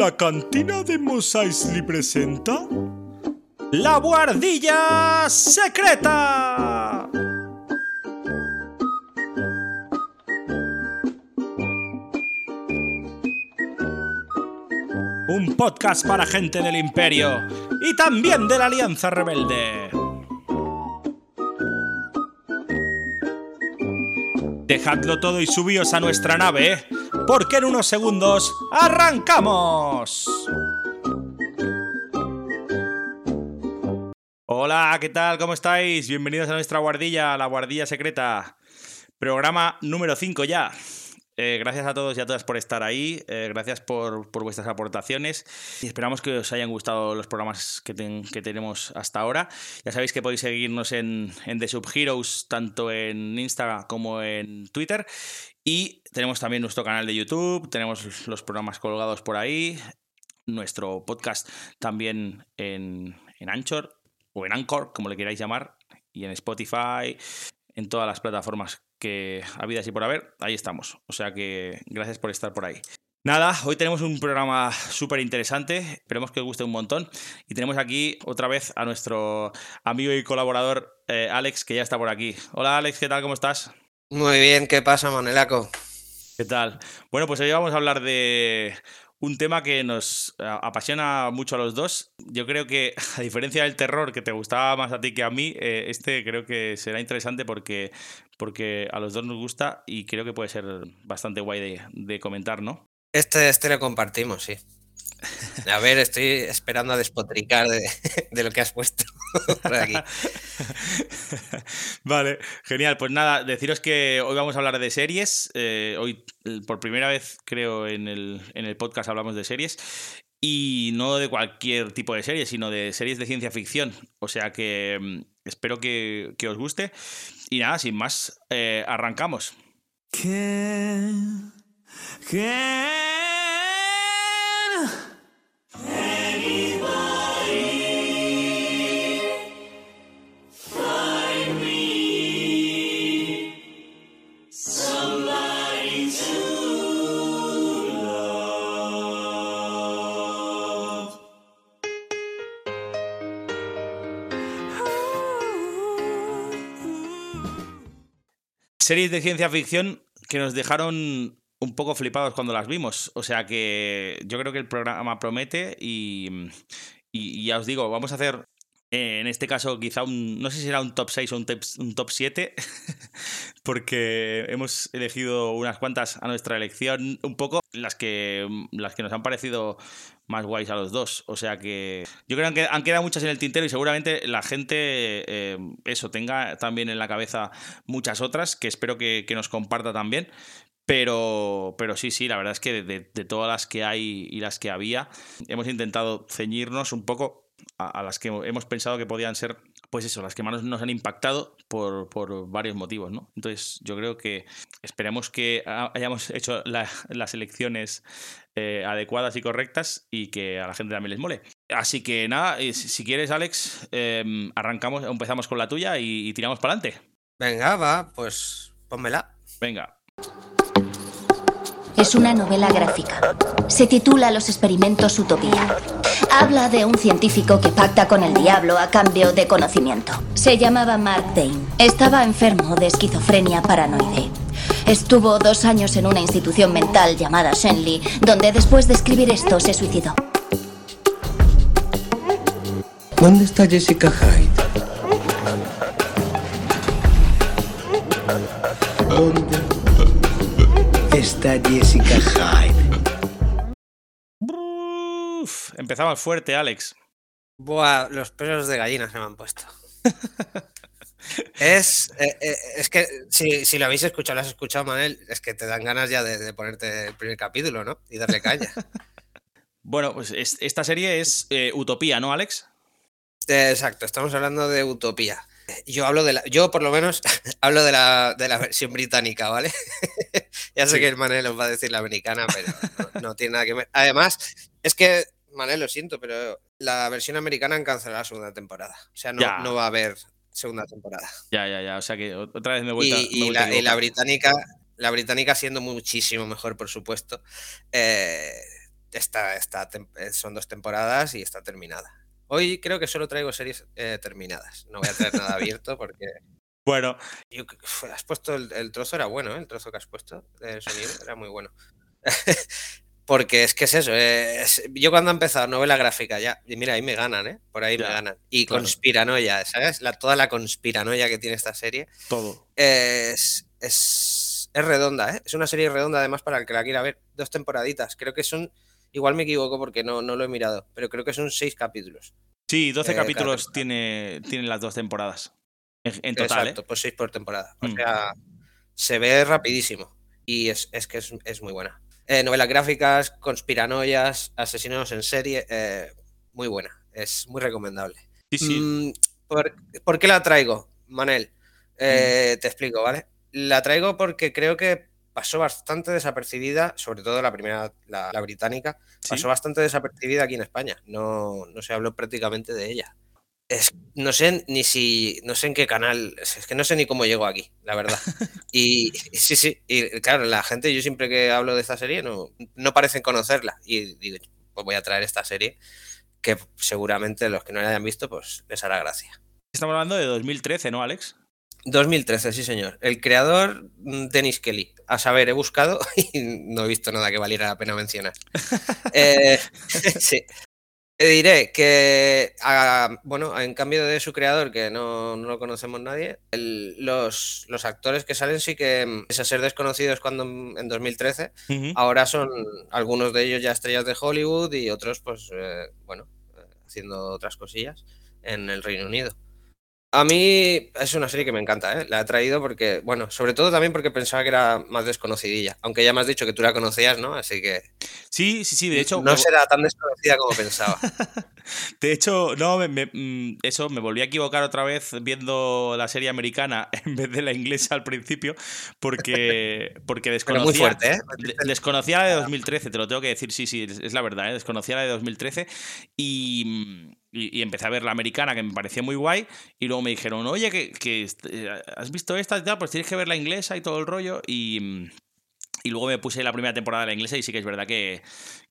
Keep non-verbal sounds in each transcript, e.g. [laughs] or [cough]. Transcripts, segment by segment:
La cantina de Mos Eisley presenta. ¡La Guardilla Secreta! Un podcast para gente del Imperio y también de la Alianza Rebelde. Dejadlo todo y subíos a nuestra nave, porque en unos segundos arrancamos. Hola, ¿qué tal? ¿Cómo estáis? Bienvenidos a nuestra guardilla, la guardilla secreta. Programa número 5 ya. Eh, gracias a todos y a todas por estar ahí. Eh, gracias por, por, vuestras aportaciones. Y esperamos que os hayan gustado los programas que, que tenemos hasta ahora. Ya sabéis que podéis seguirnos en, en The Subheroes, tanto en Instagram como en Twitter. Y tenemos también nuestro canal de YouTube. Tenemos los programas colgados por ahí. Nuestro podcast también en, en Anchor o en Anchor, como le queráis llamar. Y en Spotify, en todas las plataformas que habidas y por haber, ahí estamos. O sea que gracias por estar por ahí. Nada, hoy tenemos un programa súper interesante, esperemos que os guste un montón. Y tenemos aquí otra vez a nuestro amigo y colaborador eh, Alex, que ya está por aquí. Hola Alex, ¿qué tal? ¿Cómo estás? Muy bien, ¿qué pasa, Manelaco? ¿Qué tal? Bueno, pues hoy vamos a hablar de un tema que nos apasiona mucho a los dos. Yo creo que, [laughs] a diferencia del terror que te gustaba más a ti que a mí, eh, este creo que será interesante porque, porque a los dos nos gusta y creo que puede ser bastante guay de, de comentar, ¿no? Este, este lo compartimos, sí. A ver, estoy esperando a despotricar de, [laughs] de lo que has puesto [laughs] por aquí. Vale, genial. Pues nada, deciros que hoy vamos a hablar de series. Eh, hoy, por primera vez, creo, en el, en el podcast hablamos de series. Y no de cualquier tipo de serie, sino de series de ciencia ficción. O sea que mm, espero que, que, os guste. Y nada, sin más, eh, arrancamos. ¿Qué? ¿Qué? Series de ciencia ficción que nos dejaron un poco flipados cuando las vimos. O sea que yo creo que el programa promete y, y, ya os digo, vamos a hacer en este caso quizá un, no sé si será un top 6 o un top 7, [laughs] porque hemos elegido unas cuantas a nuestra elección, un poco las que, las que nos han parecido más guays a los dos. O sea que yo creo que han quedado muchas en el tintero y seguramente la gente, eh, eso, tenga también en la cabeza muchas otras que espero que, nos comparta también. Pero, pero sí, sí, la verdad es que de, todas las que hay y las que había, hemos intentado ceñirnos un poco a, las que hemos pensado que podían ser, pues eso, las que más nos han impactado por, por varios motivos, ¿no? Entonces, yo creo que esperemos que hayamos hecho la, las elecciones eh, adecuadas y correctas y que a la gente también les mole. Así que nada, si quieres, Alex, eh, arrancamos, empezamos con la tuya y, y tiramos para adelante. Venga, va, pues pónmela. Venga. Es una novela gráfica. Se titula Los experimentos Utopía. Habla de un científico que pacta con el diablo a cambio de conocimiento. Se llamaba Mark Dane. Estaba enfermo de esquizofrenia paranoide. Estuvo dos años en una institución mental llamada Shenley, donde después de escribir esto se suicidó. ¿Dónde está Jessica Hyde? ¿Dónde está Jessica Hyde? Uf, empezamos fuerte, Alex. Buah, los pelos de gallina se me han puesto. es, eh, eh, es que si, si, lo habéis escuchado, lo has escuchado, Manel, es que te dan ganas ya de, de ponerte el primer capítulo, ¿no? Y darle caña. [laughs] bueno, pues es, esta serie es eh, Utopía, ¿no, Alex? Exacto, estamos hablando de Utopía. Yo hablo de la, yo por lo menos [laughs] hablo de la, de la versión británica, ¿vale? [laughs] ya sé sí. que el Manel os va a decir la americana, pero no, no, tiene nada que ver. Además, es que, Manel, lo siento, pero la versión americana han cancelado la segunda temporada. O sea, no, no va a haber segunda temporada. Ya, ya, ya. O sea que otra vez me he vuelto, y, y, la, y la, británica, la británica siendo muchísimo mejor, por supuesto. Eh, está, eh, son dos temporadas y está terminada. Hoy creo que solo traigo series eh, terminadas. No voy a traer nada abierto porque. [laughs] Bueno. has puesto el, trozo, era bueno, ¿eh? el trozo que has puesto de sonido, era muy bueno. [laughs] porque es que es eso. yo cuando he empezado novela gráfica ya, y mira, ahí me ganan, ¿eh? Por ahí me ganan. Y conspiranoia, ¿sabes? La, toda la conspiranoia que tiene esta serie. Todo. Es, es, es redonda, ¿eh? Es una serie redonda además para el que la quiera ver. Dos temporaditas. Creo que son Igual me equivoco porque no, no lo he mirado, pero creo que son seis capítulos. Sí, 12 eh, capítulos tiene, tienen las dos temporadas. En, total. Exacto, pues seis por temporada. O mm. sea, se ve rapidísimo. Y es, que es, muy buena. Eh, novelas gráficas, conspiranoias, asesinos en serie. Eh, muy buena. Es muy recomendable. Sí, sí. Mm, ¿por, qué la traigo, Manel? Mm. Te explico, ¿vale? La traigo porque creo que pasó bastante desapercibida, sobre todo la primera, la, británica, pasó bastante desapercibida aquí en España. No, no se habló prácticamente de ella. Es, no sé ni si, no sé en qué canal, es que no sé ni cómo llegó aquí, la verdad. [laughs] Y sí, sí, y claro, la gente, yo siempre que hablo de esta serie no, no parecen conocerla. Y digo, pues voy a traer esta serie que seguramente los que no la hayan visto, pues les hará gracia. Estamos hablando de 2013, ¿no, Alex? 2013, sí, señor. El creador, mm, Dennis Kelly. A saber, he buscado [laughs] y no he visto nada que valiera la pena mencionar. Eh, [laughs] sí. Te diré que, bueno, en cambio de su creador, que no, lo conocemos nadie, los, los, actores que salen sí que, pese a ser desconocidos cuando en 2013, ahora son algunos de ellos ya estrellas de Hollywood y otros, pues, eh, bueno, eh, haciendo otras cosillas en el Reino Unido. A mí es una serie que me encanta, ¿eh? La he traído porque, bueno, sobre todo también porque pensaba que era más desconocidilla. Aunque ya me has dicho que tú la conocías, ¿no? Así que. Sí, sí, sí, de hecho. No será tan desconocida como pensaba. [laughs] de hecho, no, mm, eso, me volví a equivocar otra vez viendo la serie americana [laughs] en vez de la inglesa al principio, porque, [laughs] porque desconocía. muy fuerte, ¿eh? Desconocía la de 2013, te lo tengo que decir, sí, sí, es la verdad, ¿eh? Desconocía la de 2013 y y, empecé a ver la americana, que me pareció muy guay. Y luego me dijeron, oye, que, eh, has visto esta y tal, pues tienes que ver la inglesa y todo el rollo. Y, y luego me puse la primera temporada de la inglesa y sí que es verdad que,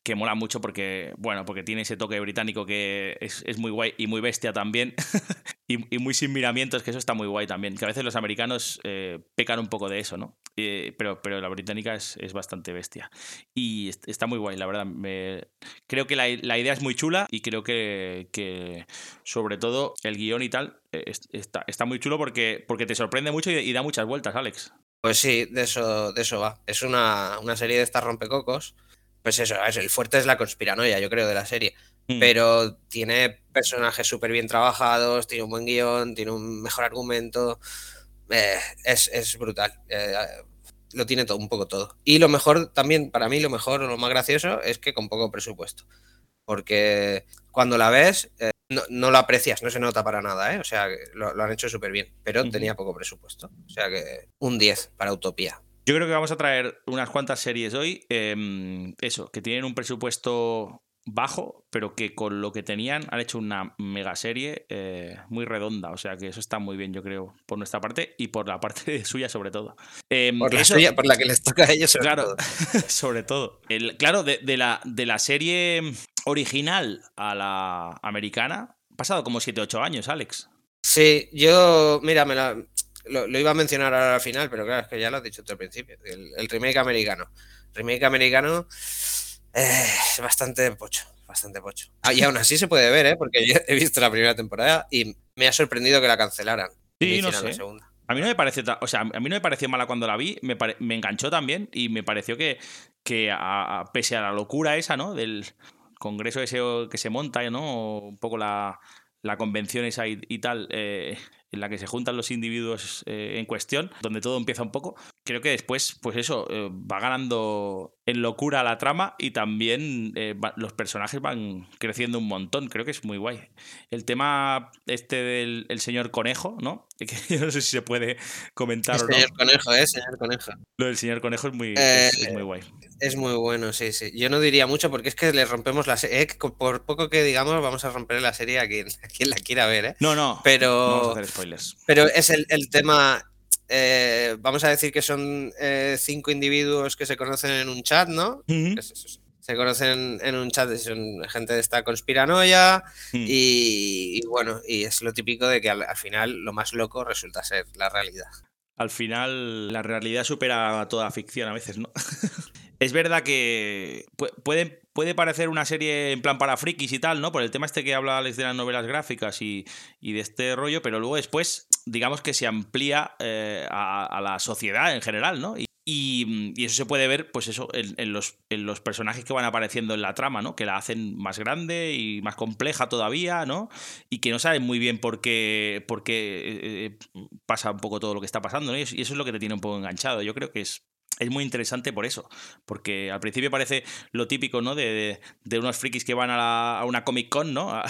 que mola mucho porque, bueno, porque tiene ese toque británico que es, es muy guay y muy bestia también. [laughs] y, y, muy sin miramientos, que eso está muy guay también. Que a veces los americanos eh, pecan un poco de eso, ¿no? Eh, pero, pero la británica es, es, bastante bestia. Y está muy guay, la verdad. Creo que la, la, idea es muy chula y creo que, que sobre todo el guion y tal eh, está, está, muy chulo porque, porque te sorprende mucho y, y da muchas vueltas, Alex. Pues sí, de eso, de eso va. Es una, una serie de estas rompecocos pues eso, el fuerte es la conspiranoia, yo creo, de la serie. Mm. Pero tiene personajes súper bien trabajados, tiene un buen guion, tiene un mejor argumento. Eh, es, brutal. Eh, lo tiene todo, un poco todo. Y lo mejor también, para mí, lo mejor o lo más gracioso es que con poco presupuesto. Porque cuando la ves, eh, no, no, lo aprecias, no se nota para nada, ¿eh? O sea, lo, lo han hecho súper bien, pero tenía poco presupuesto. O sea que un 10 para Utopía. Yo creo que vamos a traer unas cuantas series hoy, em, eso, que tienen un presupuesto bajo, pero que con lo que tenían han hecho una mega serie eh, muy redonda. O sea que eso está muy bien, yo creo, por nuestra parte y por la parte suya sobre todo. Em, por la suya, por la que les toca a ellos sobre claro, todo. [laughs] sobre todo. El, claro, de, la, de la serie original a la americana, pasado como 7-8 años, Alex. Sí, yo, mira, me la, lo, iba a mencionar ahora al final, pero claro, es que ya lo has dicho tú al principio. El, remake americano. remake americano eh, es bastante pocho, bastante pocho. Ah, y aún así se puede ver, ¿eh? porque yo he visto la primera temporada y me ha sorprendido que la cancelaran. Sí, no sé. A mí no me parece, o sea, a mí no me pareció mala cuando la vi, me, me enganchó también y me pareció que, que a, pese a la locura esa, ¿no? Del congreso ese que se monta, ¿no? Un poco la, la convención esa y, y tal, eh, en la que se juntan los individuos eh, en cuestión, donde todo empieza un poco. Creo que después, pues eso, eh, va ganando en locura la trama y también eh, los personajes van creciendo un montón. Creo que es muy guay. El tema este del señor conejo, ¿no? [laughs] Que yo no sé si se puede comentar o no. Señor conejo, ¿eh? Señor conejo. Lo del señor conejo es muy, es, muy guay. Es muy bueno, sí, sí. Yo no diría mucho porque es que le rompemos la serie. por poco que digamos, vamos a romper la serie [laughs] a quien, la quiera ver, ¿eh? No, no. Pero. No spoilers. Pero es el, el tema eh, vamos a decir que son eh, cinco individuos que se conocen en un chat, ¿no? Se Se conocen en un chat, son gente de esta conspiranoia y, y bueno, y es lo típico de que al, al final lo más loco resulta ser la realidad. Al final, la realidad supera toda ficción a veces, ¿no? [laughs] es verdad que pu- puede, parecer una serie en plan para frikis y tal, ¿no? Por el tema este que habla Alex de las novelas gráficas y, y de este rollo, pero luego después, digamos que se amplía eh, a, la sociedad en general, ¿no? Y, y- eso se puede ver, pues eso, en, los, en los personajes que van apareciendo en la trama, ¿no? Que la hacen más grande y más compleja todavía, ¿no? Y que no saben muy bien por qué, por qué eh, eh, pasa un poco todo lo que está pasando, ¿no? Y eso es lo que te tiene un poco enganchado. Yo creo que es, es muy interesante por eso. Porque al principio parece lo típico, ¿no? De, de- unos frikis que van a, la- a una Comic Con, ¿no? [laughs] A,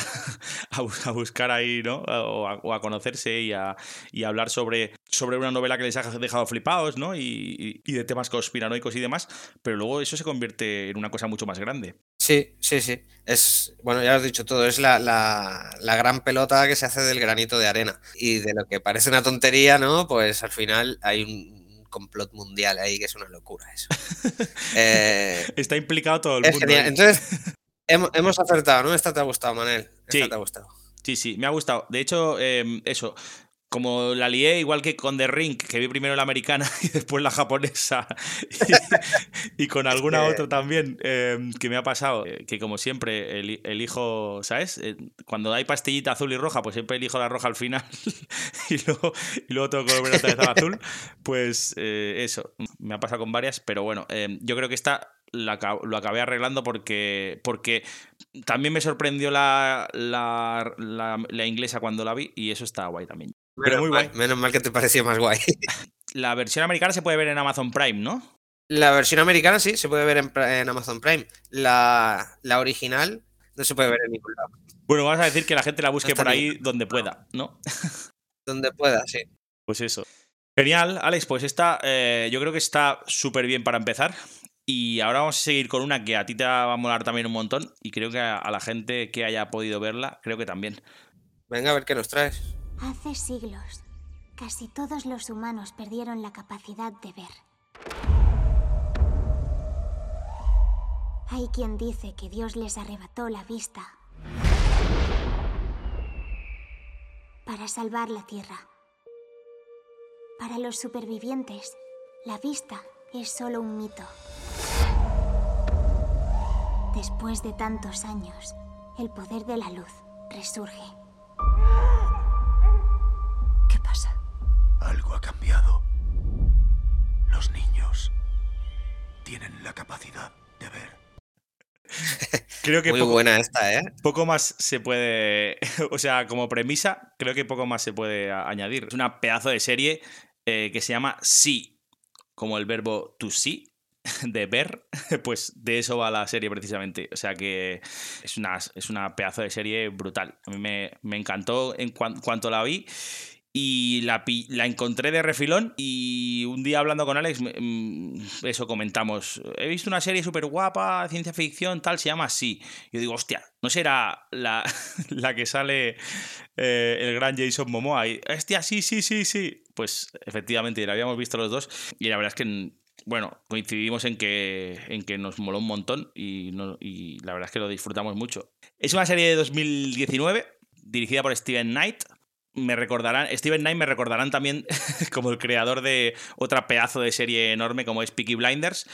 a bus- a buscar ahí, ¿no? O a, conocerse y a, y a hablar sobre, sobre una novela que les ha dejado flipados, ¿no? Y, y- y de temas conspiranoicos y demás. Pero luego eso se convierte en una cosa mucho más grande. Sí, sí, sí. Es, bueno, ya lo has dicho todo, es la, la- la gran pelota que se hace del granito de arena. Y de lo que parece una tontería, ¿no? Pues al final hay un complot mundial ahí que es una locura eso. [laughs] Eh, Está implicado todo el es mundo. genial. Entonces, [laughs] hemos, hemos acertado, ¿no? Esta te ha gustado, Manel. Esta Sí. te ha gustado. Sí, sí, me ha gustado. De hecho, eh, eso, como la lié igual que con The Ring, que vi primero la americana [laughs] y después la japonesa, y, y con alguna otra también eh, que me ha pasado, eh, que como siempre eli- elijo, ¿sabes? Eh, Cuando hay pastillita azul y roja, pues siempre elijo la roja al final [laughs] y, luego, y luego tengo que volver otra vez al azul. Pues eh, eso, me ha pasado con varias, pero bueno, eh, yo creo que esta la lo acabé arreglando porque, porque también me sorprendió la, la, la- la inglesa cuando la vi y eso está guay también. Pero muy mal, guay. menos mal que te pareció más guay. [laughs] La versión americana se puede ver en Amazon Prime, ¿no? La versión americana sí, se puede ver en, Amazon Prime. La, la original no se puede ver en ningún lado. Bueno, vamos a decir que la gente la busque por ahí donde pueda, ¿no? [laughs] Donde pueda, sí. Pues eso. Genial, Alex, pues esta eh, yo creo que está súper bien para empezar. Y ahora vamos a seguir con una que a ti te va a molar también un montón y creo que a, a la gente que haya podido verla, creo que también. Venga, a ver qué nos traes. Hace siglos, casi todos los humanos perdieron la capacidad de ver. Hay quien dice que Dios les arrebató la vista para salvar la Tierra. Para los supervivientes, la vista es solo un mito. Después de tantos años, el poder de la luz resurge. Algo ha cambiado. Los niños tienen la capacidad de ver. [laughs] Creo que Muy poco, buena esta, ¿eh? poco más se puede, [laughs] o sea, como premisa, creo que poco más se puede añadir. Es una pedazo de serie eh, que se llama See, como el verbo to see, [laughs] de ver, pues de eso va la serie precisamente. O sea que es una, es una pedazo de serie brutal. A mí me, me encantó en cuan- cuanto la vi. Y la, encontré de refilón y un día hablando con Alex, mm, eso comentamos. He visto una serie súper guapa, ciencia ficción, tal, se llama así. Yo digo, hostia, ¿no será la, [laughs] la que sale eh, el gran Jason Momoa? Y, hostia, sí, sí, sí, sí. Pues efectivamente, la habíamos visto los dos y la verdad es que, bueno, coincidimos en que, en que nos moló un montón y, no- y la verdad es que lo disfrutamos mucho. Es una serie de 2019 dirigida por Steven Knight. Me recordarán, Steven Knight me recordarán también [laughs] como el creador de otra pedazo de serie enorme como es Peaky Blinders,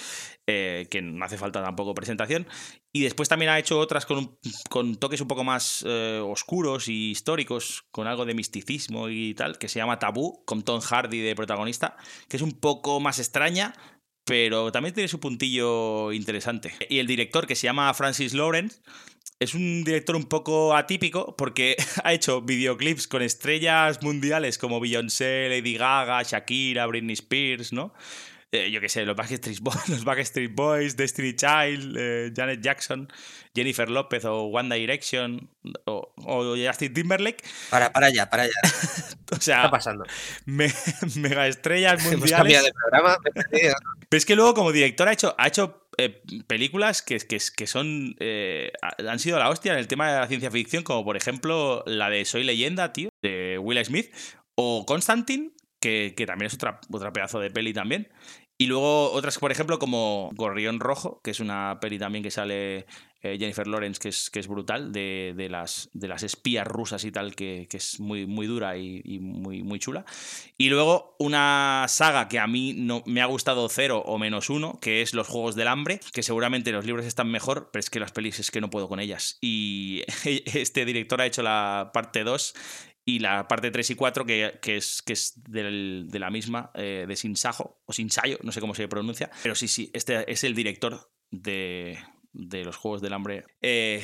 eh, que no hace falta tampoco presentación. Y después también ha hecho otras con, con toques un poco más eh, oscuros y históricos, con algo de misticismo y tal, que se llama Tabú, con Tom Hardy de protagonista, que es un poco más extraña, pero también tiene su puntillo interesante. Y el director, que se llama Francis Lawrence, es un director un poco atípico porque [laughs] ha hecho videoclips con estrellas mundiales como Beyoncé, Lady Gaga, Shakira, Britney Spears, ¿no? Eh, yo qué sé, los Backstreet, Boys, [laughs] los Backstreet Boys, Destiny Child, eh, Janet Jackson, Jennifer López o One Direction o, o Justin Timberlake. Para, para allá, para allá. [laughs] O ¿Qué sea, está pasando? me- [laughs] mega estrellas Hemos mundiales. cambiado de programa. Pero es que luego, como director, ha hecho, ha hecho eh, películas que, que, que son. eh, han sido la hostia en el tema de la ciencia ficción, como por ejemplo la de Soy Leyenda, tío, de Will Smith, o Constantine, que, que también es otra, otra pedazo de peli también. Y luego otras, por ejemplo, como Gorrión Rojo, que es una peli también que sale eh, Jennifer Lawrence, que es, que es brutal, de, de, las, de las espías rusas y tal, que, que es muy, muy dura y, muy, muy chula. Y luego una saga que a mí no, me ha gustado cero o menos uno, que es Los Juegos del Hambre, que seguramente los libros están mejor, pero es que las pelis es que no puedo con ellas. Y [laughs] este director ha hecho la parte 2 y la parte 3 y 4, que, que es, que es del, de la misma, eh, de Sinsajo, o Sinsayo, no sé cómo se pronuncia, pero sí, sí, este es el director de, de los Juegos del Hambre. Eh,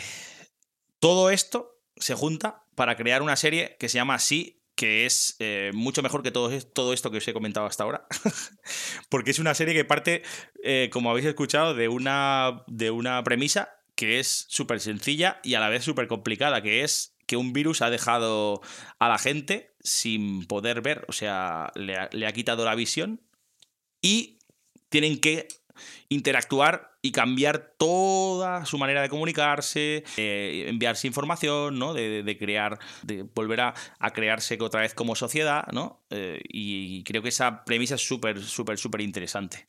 todo esto se junta para crear una serie que se llama Sí, que es eh, mucho mejor que todo, todo, esto que os he comentado hasta ahora, [laughs] porque es una serie que parte, eh, como habéis escuchado, de una, de una premisa que es súper sencilla y a la vez súper complicada, que es que un virus ha dejado a la gente sin poder ver, o sea, le ha, quitado la visión y tienen que interactuar y cambiar toda su manera de comunicarse, eh, enviarse información, ¿no? De, crear, de volver a, a, crearse otra vez como sociedad, ¿no? Eh, y creo que esa premisa es súper, súper, súper interesante.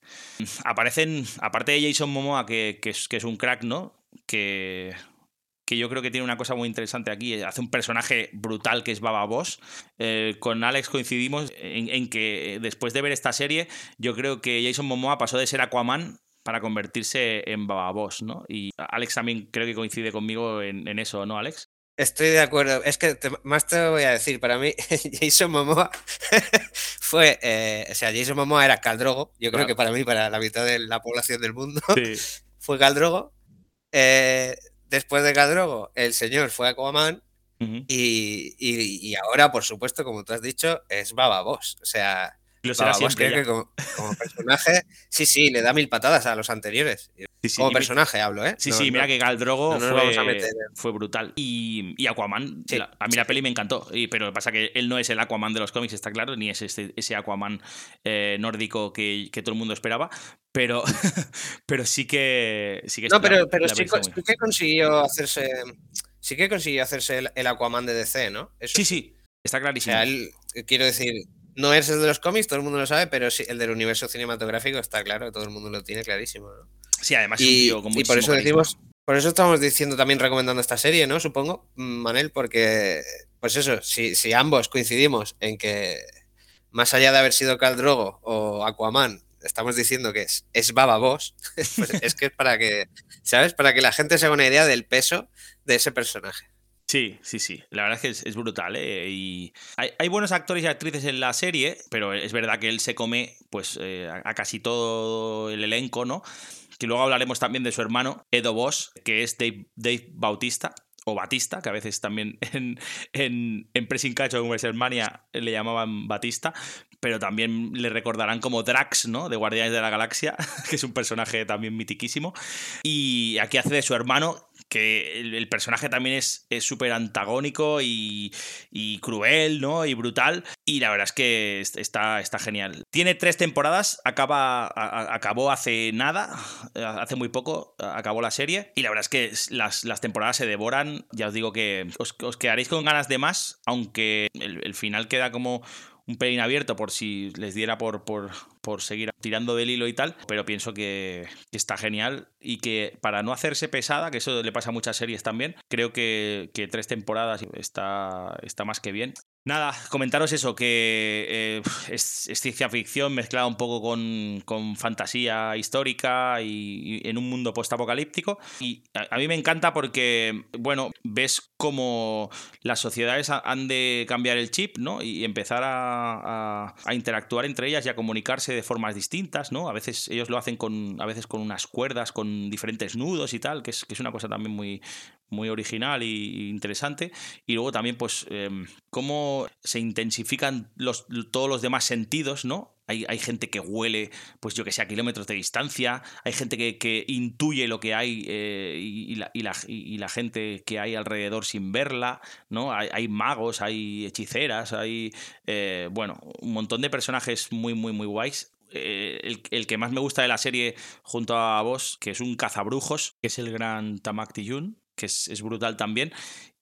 Aparecen, aparte de Jason Momoa, que, que, es, que es un crack, ¿no? Que que yo creo que tiene una cosa muy interesante aquí. Hace un personaje brutal que es Baba Boss. Eh, con Alex coincidimos en, en, que después de ver esta serie, yo creo que Jason Momoa pasó de ser Aquaman para convertirse en Baba Boss, ¿no? Y Alex también creo que coincide conmigo en, en eso, ¿no, Alex? Estoy de acuerdo. Es que te, más te voy a decir, para mí [laughs] Jason Momoa [laughs] fue, eh, o sea, Jason Momoa era Caldrogo. Yo creo que para mí, para la mitad de la población del mundo, sí. [laughs] fue Caldrogo. Eh, después de Caldrogo, el señor fue Aquaman. Uh -huh. y, y, y, ahora, por supuesto, como tú has dicho, es Baba Boss. O sea, lo será que como, como, personaje, sí, sí, le da mil patadas a los anteriores. Sí, sí, como personaje hablo, ¿eh? Sí, no, sí, no, mira que Gal Drogo no, fue, fue, brutal. Y, y Aquaman, sí, la, a mí la peli me encantó, y, pero pasa que él no es el Aquaman de los cómics, está claro, ni es este, ese Aquaman eh, nórdico que, que, todo el mundo esperaba, pero, [laughs] pero sí que... Sí que no, pero, pero sí, que consiguió hacerse... Sí que consiguió hacerse el, el Aquaman de DC, ¿no? Eso sí, sí, está clarísimo. O sea, él, quiero decir, no es el de los cómics, todo el mundo lo sabe, pero sí, el del universo cinematográfico está claro, todo el mundo lo tiene clarísimo. ¿no? Sí, además y, es un tío con y por eso carisma. decimos, por eso estamos diciendo también recomendando esta serie, ¿no? Supongo, Manel, porque, pues eso, si, si ambos coincidimos en que más allá de haber sido Cal Drogo o Aquaman, estamos diciendo que es, es Baba Boss, [laughs] pues es que es para que, ¿sabes? Para que la gente se haga una idea del peso de ese personaje. Sí, sí, sí. La verdad es que es, brutal, ¿eh? Y hay, buenos actores y actrices en la serie, pero es verdad que él se come pues eh, a casi todo el elenco, ¿no? Que luego hablaremos también de su hermano, Edo Boss, que es Dave, Dave Bautista, o Batista, que a veces también en, en, en Pressing Catch o en le llamaban Batista, pero también le recordarán como Drax, ¿no? De Guardianes de la Galaxia, [laughs] que es un personaje también mitiquísimo. Y aquí hace de su hermano, que el, personaje también es súper antagónico y, y, cruel, ¿no? Y brutal. Y la verdad es que está, está genial. Tiene tres temporadas, acaba, acabó hace nada, hace muy poco, acabó la serie. Y la verdad es que las, las temporadas se devoran. Ya os digo que os, os quedaréis con ganas de más, aunque el final queda como un pelín abierto por si les diera por, por, por seguir tirando del hilo y tal, pero pienso que, está genial y que para no hacerse pesada, que eso le pasa a muchas series también, creo que, que tres temporadas está, está más que bien. Nada, comentaros eso, que eh, es, ciencia ficción mezclada un poco con, fantasía histórica y, en un mundo postapocalíptico. Y a, mí me encanta porque, bueno, ves cómo las sociedades han de cambiar el chip, ¿no? Y empezar a, a, a, interactuar entre ellas y a comunicarse de formas distintas, ¿no? A veces ellos lo hacen con, a veces con unas cuerdas, con diferentes nudos y tal, que es, que es una cosa también muy, muy original y interesante. Y luego también, pues, eh, cómo se intensifican los, todos los demás sentidos, ¿no? Hay, hay, gente que huele, pues yo que sé, a kilómetros de distancia, hay gente que, que intuye lo que hay eh, y, la, y, la, gente que hay alrededor sin verla, ¿no? Hay, hay magos, hay hechiceras, hay, eh, bueno, un montón de personajes muy, muy, muy guays. Eh, el, el, que más me gusta de la serie junto a vos, que es un cazabrujos, que es el gran Tamak Tiyun, que es, es, brutal también.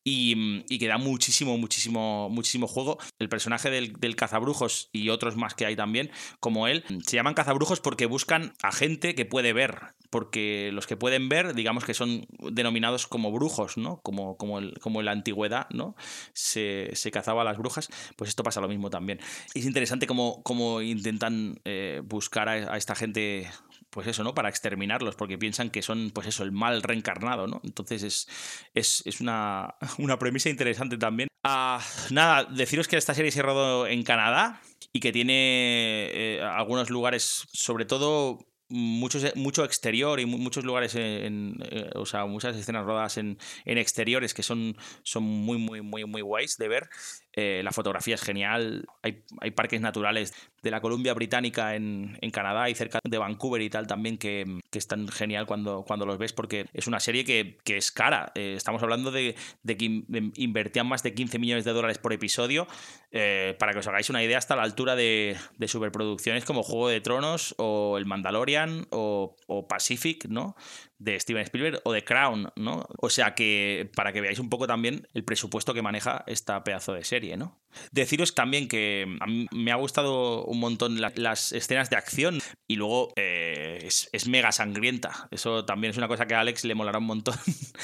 y, y, que da muchísimo, muchísimo, muchísimo juego. El personaje del, del, cazabrujos y otros más que hay también, como él, se llaman cazabrujos porque buscan a gente que puede ver, porque los que pueden ver, digamos que son denominados como brujos, ¿no? Como, como, el, como en la antigüedad, ¿no? Se, se, cazaba a las brujas, pues esto pasa lo mismo también. Es interesante cómo, cómo intentan eh, buscar a esta gente pues eso, ¿no? Para exterminarlos, porque piensan que son, pues eso, el mal reencarnado, ¿no? Entonces es, es, es una, [laughs] una, premisa interesante también. Ah, nada, deciros que esta serie se rodó en Canadá y que tiene eh, algunos lugares, sobre todo muchos, mucho exterior y muchos lugares en, eh, o sea, muchas escenas rodadas en, en, exteriores que son, son muy, muy, muy, muy guays de ver. Eh, la fotografía es genial. Hay, hay, parques naturales de la Columbia Británica en, en, Canadá y cerca de Vancouver y tal también que, que están genial cuando, cuando los ves porque es una serie que, que es cara. Eh, estamos hablando de, de, que invertían más de 15 millones de dólares por episodio. Eh, para que os hagáis una idea, hasta la altura de, de superproducciones como Juego de Tronos o El Mandalorian o Pacific, ¿no? De Steven Spielberg o de Crown, ¿no? O sea que para que veáis un poco también el presupuesto que maneja esta pedazo de serie, ¿no? Deciros también que a mí me ha gustado un montón la, las escenas de acción y luego eh, es, mega sangrienta. Eso también es una cosa que a Alex le molará un montón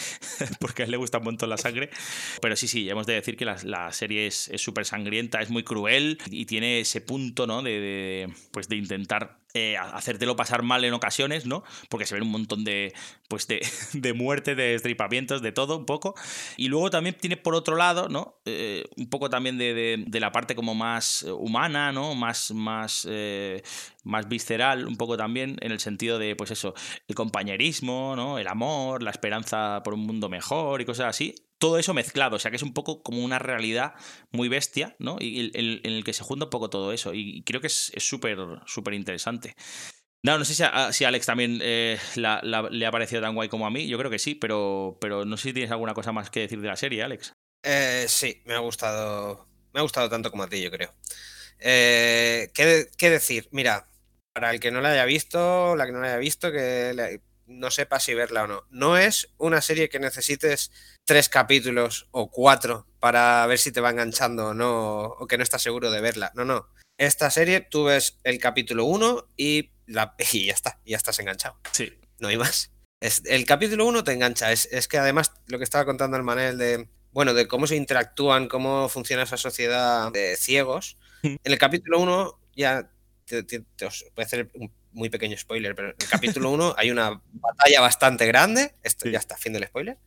[laughs] porque a él le gusta un montón la sangre. Pero sí, sí, hemos de decir que la, serie es súper sangrienta, es muy cruel y tiene ese punto, ¿no? De, pues de intentar eh, hacértelo pasar mal en ocasiones, ¿no? Porque se ven un montón de, pues de, [laughs] de muerte, de estripamientos, de todo un poco. Y luego también tiene por otro lado, ¿no? Eh, un poco también de, de, la parte como más humana, ¿no? Más, más, eh, más visceral, un poco también en el sentido de, pues eso, el compañerismo, ¿no? El amor, la esperanza por un mundo mejor y cosas así todo eso mezclado, o sea que es un poco como una realidad muy bestia, ¿no? Y en el, que se junta un poco todo eso. Y creo que es súper, súper interesante. No, no sé si a, si Alex también eh, le ha parecido tan guay como a mí. Yo creo que sí, pero, pero no sé si tienes alguna cosa más que decir de la serie, Alex. Eh, sí, me ha gustado. Me ha gustado tanto como a ti, yo creo. Eh, ¿qué, ¿qué, decir? Mira, para el que no la haya visto, la que no la haya visto, que no sepa si verla o no. No es una serie que necesites tres capítulos o cuatro para ver si te va enganchando o no, o que no estás seguro de verla. No, no. Esta serie tú ves el capítulo uno y, la, [laughs] y ya está, ya estás enganchado. Sí. No hay más. Es, el capítulo uno te engancha. Es, es, que además lo que estaba contando el Manel de, bueno, de cómo se interactúan, cómo funciona esa sociedad de ciegos. En el capítulo uno ya te, te, te, os voy a hacer un muy pequeño spoiler, pero en el capítulo 1 hay una batalla bastante grande. Esto sí. ya está, fin del spoiler.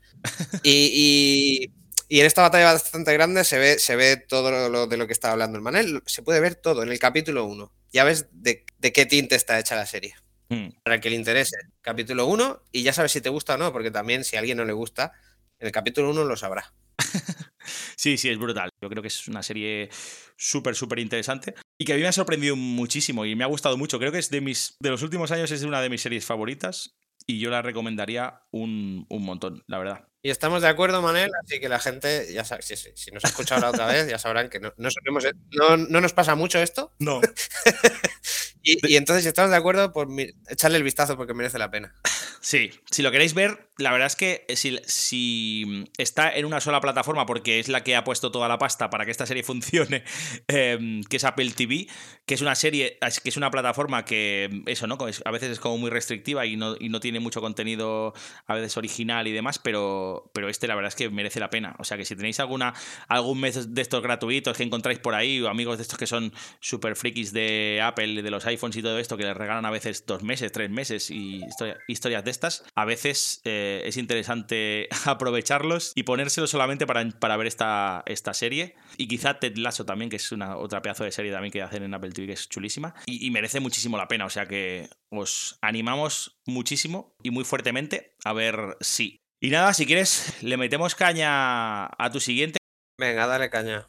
Y, y, y, en esta batalla bastante grande se ve, se ve todo lo de lo que estaba hablando el Manel. Se puede ver todo en el capítulo 1. Ya ves de, de, qué tinte está hecha la serie. Mm. Para el que le interese. Capítulo 1 y ya sabes si te gusta o no, porque también si a alguien no le gusta, en el capítulo 1 lo sabrá. [laughs] sí, sí, es brutal. Yo creo que es una serie súper, súper interesante y que a mí me ha sorprendido muchísimo y me ha gustado mucho. Creo que es de mis, de los últimos años es una de mis series favoritas y yo la recomendaría un, un montón, la verdad. Y estamos de acuerdo, Manel, así que la gente, ya sabe, si, si, si nos ha escuchado la otra vez, ya sabrán que no, no, solemos, no, no nos pasa mucho esto. No. [laughs] y, y, entonces, si estamos de acuerdo, pues echarle el vistazo porque merece la pena. Sí, si lo queréis ver, la verdad es que si, si, está en una sola plataforma, porque es la que ha puesto toda la pasta para que esta serie [laughs] funcione, eh, que es Apple TV, que es una serie, que es una plataforma que, eso, ¿no? A veces es como muy restrictiva y no, y no tiene mucho contenido, a veces original y demás, pero, pero este la verdad es que merece la pena. O sea que si tenéis alguna, algún mes de estos gratuitos que encontráis por ahí, o amigos de estos que son súper frikis de Apple, de los iPhones y todo esto, que les regalan a veces dos meses, tres meses y historia, historias de estas, a veces eh, es interesante [laughs] aprovecharlos y ponérselos solamente para, para ver esta, esta serie. Y quizá Ted Lasso también, que es una otra pedazo de serie también que hacen en Apple TV, que es chulísima. Y, y merece muchísimo la pena. O sea que os animamos muchísimo y muy fuertemente a ver si. Y nada, si quieres, le metemos caña a tu siguiente. Venga, dale caña.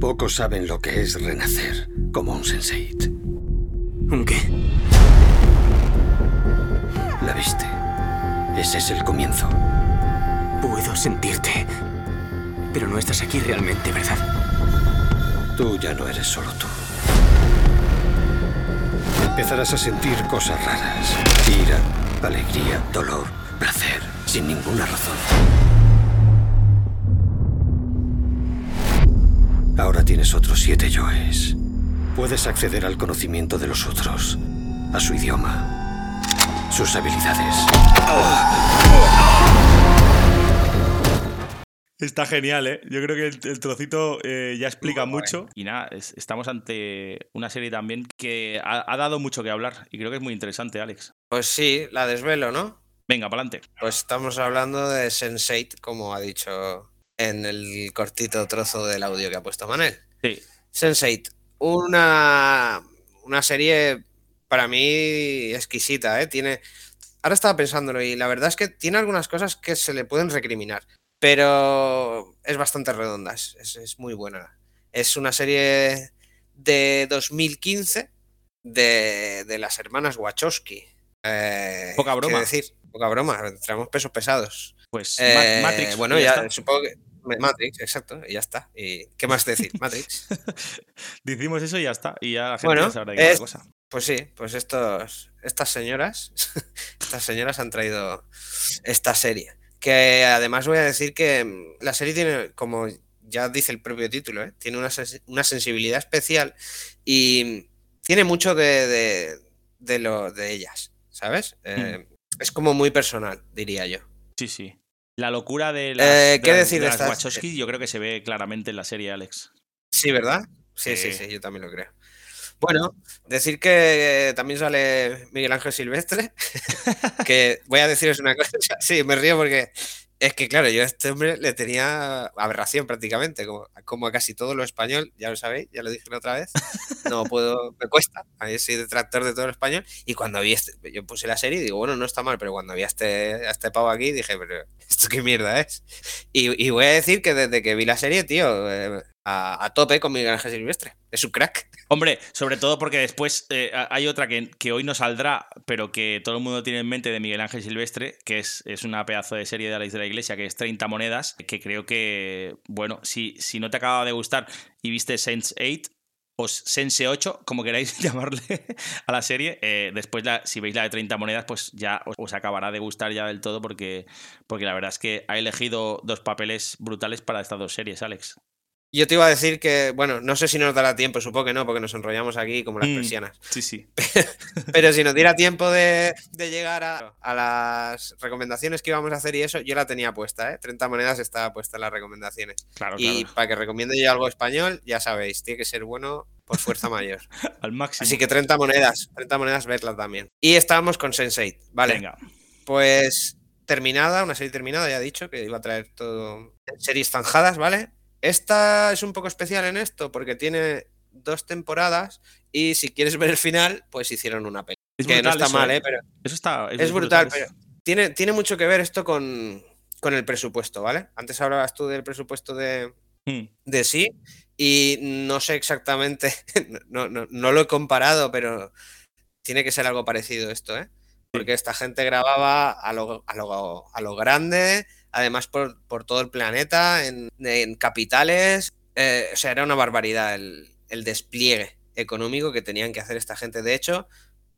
Pocos saben lo que es renacer como un sensei. ¿Un qué? viste. Ese es el comienzo. Puedo sentirte. Pero no estás aquí realmente, ¿verdad? Tú ya no eres solo tú. Empezarás a sentir cosas raras. Ira, alegría, dolor, placer, sin ninguna razón. Ahora tienes otros siete yoes. Puedes acceder al conocimiento de los otros, a su idioma, sus habilidades. Está genial, ¿eh? Yo creo que el, el trocito eh, ya explica mucho. Y nada, es- estamos ante una serie también que ha, ha dado mucho que hablar y creo que es muy interesante, Alex. Pues sí, la desvelo, ¿no? Venga, para adelante. Pues estamos hablando de Sense8, como ha dicho en el cortito trozo del audio que ha puesto Manel. Sí. Sense8, una, una serie para mí exquisita, ¿eh? Tiene... Ahora estaba pensándolo y la verdad es que tiene algunas cosas que se le pueden recriminar, pero es bastante redonda, es, muy buena. Es una serie de 2015 de, de las hermanas Wachowski. Eh, Poca ¿qué broma. decir? Poca broma, traemos pesos pesados. Pues Eh, Ma- Matrix. Bueno, ya, está. supongo que. Matrix, exacto, y ya está. ¿Y qué más decir? [laughs] Matrix. Decimos eso y ya está. Y ya la gente Bueno, sabrá de es- cosa. Pues sí, pues estos, estas señoras, [laughs] estas señoras han traído esta serie. Que además voy a decir que mm, la serie tiene, como ya dice el propio título, ¿eh? tiene una, sens- una sensibilidad especial y tiene mucho de, de, de lo de ellas, ¿sabes? Eh, Es como muy personal, diría yo. Sí, sí. La locura de las, Eh, ¿qué decir de de las estas- Wachowski yo creo que se ve claramente en la serie, Alex. Sí, ¿verdad? Sí, sí, Sí. sí, yo también lo creo. Bueno, decir que también sale Miguel Ángel Silvestre, [laughs] que voy a deciros una cosa, [laughs] sí, me río porque es que, claro, yo a este hombre le tenía aberración prácticamente, como, como a casi todo lo español, ya lo sabéis, ya lo dije la otra vez, no [laughs] puedo, me cuesta, a mí soy detractor de todo lo español, y cuando vi este, yo puse la serie y digo, bueno, no está mal, pero cuando vi a este, a este pavo aquí dije, pero ¿esto qué mierda es? Y, y voy a decir que desde que vi la serie, tío, eh, a, tope con Miguel Ángel Silvestre, es un crack. Hombre, sobre todo porque después eh, ha- hay otra que, que hoy no saldrá, pero que todo el mundo tiene en mente de Miguel Ángel Silvestre, que es, es una pedazo de serie de Alex de la Iglesia, que es 30 monedas, que creo que, bueno, si, si no te acaba de gustar y viste Sense 8 o Sense 8, como queráis [laughs] llamarle a la serie, eh, después si veis la de 30 monedas, pues ya os, os acabará de gustar ya del todo, porque, porque la verdad es que ha elegido dos papeles brutales para estas dos series, Alex. Yo te iba a decir que, bueno, no sé si nos dará tiempo, supongo que no, porque nos enrollamos aquí como las Mm. persianas. Sí, sí. [laughs] Pero si nos diera tiempo de, de llegar a, a las recomendaciones que íbamos a hacer y eso, yo la tenía puesta, ¿eh? 30 monedas estaba puesta en las recomendaciones. Claro, Y claro. para que recomiende yo algo español, ya sabéis, tiene que ser bueno por fuerza [laughs] mayor. Al máximo. Así que 30 monedas, 30 monedas, verla también. Y estábamos con Sense8, ¿vale? Venga. Pues terminada, una serie terminada, ya he dicho que iba a traer todo series zanjadas, ¿vale? Esta es un poco especial en esto porque tiene dos temporadas y si quieres ver el final, pues hicieron una peli. Es que no está eso, mal, ¿eh? ¿eh? Pero Eso está. es brutal, eso. pero tiene, tiene mucho que ver esto con, con el presupuesto, ¿vale? Antes hablabas tú del presupuesto de, Mm. de sí y no sé exactamente, [laughs] no, no, no lo he comparado, pero tiene que ser algo parecido esto, ¿eh? Porque esta gente grababa a lo, a lo, a lo grande, además por, por todo el planeta, en, en capitales, eh, o sea, era una barbaridad el, el despliegue económico que tenían que hacer esta gente. De hecho,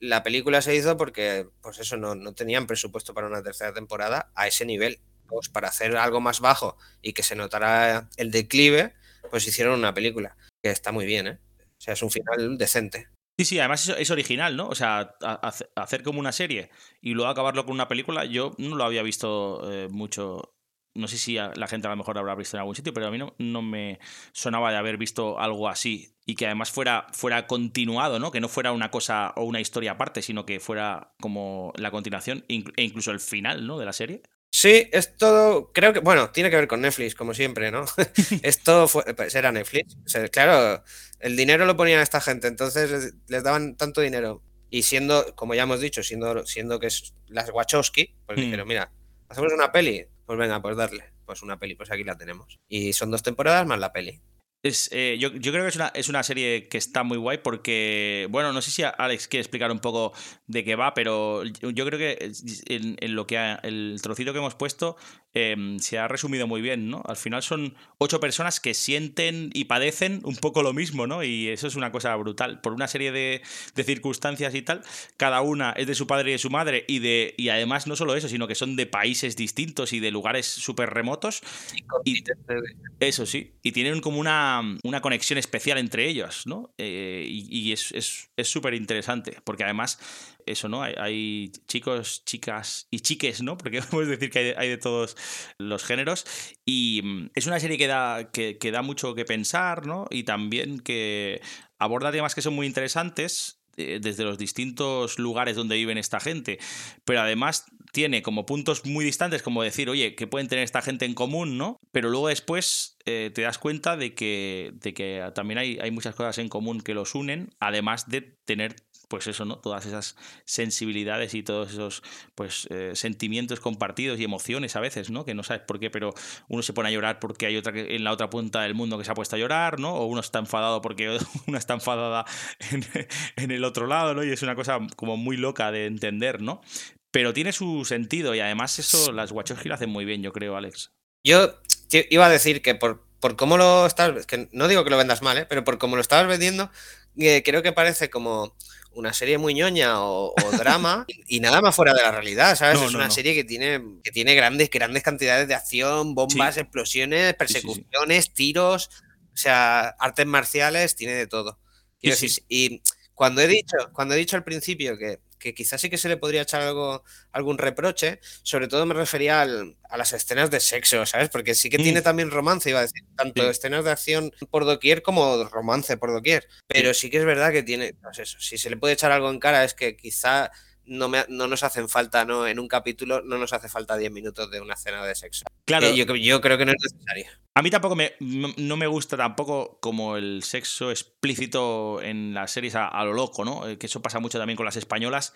la película se hizo porque, pues eso, no, no tenían presupuesto para una tercera temporada a ese nivel. Pues para hacer algo más bajo y que se notara el declive, pues hicieron una película que está muy bien, ¿eh? O sea, es un final decente. Sí, sí, además es, original, ¿no? O sea, ha- hace- hacer como una serie y luego acabarlo con una película, yo no lo había visto eh, mucho. No sé si la gente a lo mejor habrá visto en algún sitio, pero a mí no, no me sonaba de haber visto algo así y que además fuera, fuera continuado, ¿no? Que no fuera una cosa o una historia aparte, sino que fuera como la continuación e incluso el final, ¿no? De la serie. Sí, es todo, creo que, bueno, tiene que ver con Netflix, como siempre, ¿no? [laughs] Esto fue, pues era Netflix. O sea, claro, el dinero lo ponían a esta gente, entonces les, les daban tanto dinero. Y siendo, como ya hemos dicho, siendo, siendo que es las Wachowski, pues Mm. dijeron, mira, hacemos una peli, pues venga, pues darle. Pues una peli, pues aquí la tenemos. Y son dos temporadas más la peli. Es, eh, yo, yo creo que es una, es una serie que está muy guay porque, bueno, no sé si Alex quiere explicar un poco de qué va, pero yo, creo que en, en lo que ha- el trocito que hemos puesto eh, se ha resumido muy bien, ¿no? Al final son ocho personas que sienten y padecen un poco lo mismo, ¿no? Y eso es una cosa brutal. Por una serie de, de circunstancias y tal, cada una es de su padre y de su madre y, de, y además no solo eso, sino que son de países distintos y de lugares súper remotos. Y- eso sí, y tienen como una, una, conexión especial entre ellos, ¿no? Eh, y, y es súper interesante, porque además eso, ¿no? Hay, hay, chicos, chicas y chiques, ¿no? [laughs] Porque podemos decir que hay, de todos los géneros. Y mm, es una serie que da, que, que da mucho que pensar, ¿no? Y también que aborda temas que son muy interesantes eh, desde los distintos lugares donde viven esta gente, pero además tiene como puntos muy distantes, como decir, oye, que pueden tener esta gente en común, ¿no? Pero luego después eh, te das cuenta de que, de que también hay, hay muchas cosas en común que los unen, además de tener pues eso, ¿no? Todas esas sensibilidades y todos esos pues eh, sentimientos compartidos y emociones a veces, ¿no? Que no sabes por qué, pero uno se pone a llorar porque hay otra que, en la otra punta del mundo que se ha puesto a llorar, ¿no? O uno está enfadado porque [laughs] una está enfadada en, en el otro lado, ¿no? Y es una cosa como muy loca de entender, ¿no? Pero tiene su sentido y además eso las Wachowski lo hacen muy bien, yo creo, Alex. Yo iba a decir que por, por cómo lo estás, que no digo que lo vendas mal, ¿eh? pero por cómo lo estabas vendiendo, eh, creo que parece como una serie muy ñoña o, o [laughs] drama y, nada más fuera de la realidad, ¿sabes? No, es no, una no. serie que tiene, que tiene grandes, grandes cantidades de acción, bombas, sí. explosiones, persecuciones, sí, sí, tiros, o sea, artes marciales, tiene de todo. Decir, y cuando he dicho, cuando he dicho al principio que, que quizás sí que se le podría echar algo, algún reproche, sobre todo me refería al, a las escenas de sexo, ¿sabes? Porque sí que mm. tiene también romance, iba a decir, tanto sí. escenas de acción por doquier como romance por doquier, pero sí que es verdad que tiene, pues eso, si se le puede echar algo en cara es que quizá no, me, no, nos hacen falta, ¿no? En un capítulo no nos hace falta 10 minutos de una escena de sexo. Claro. Eh, yo, yo, creo que no es necesario. A mí tampoco me, no me gusta tampoco como el sexo explícito en las series a, lo loco, ¿no? Eh, que eso pasa mucho también con las españolas,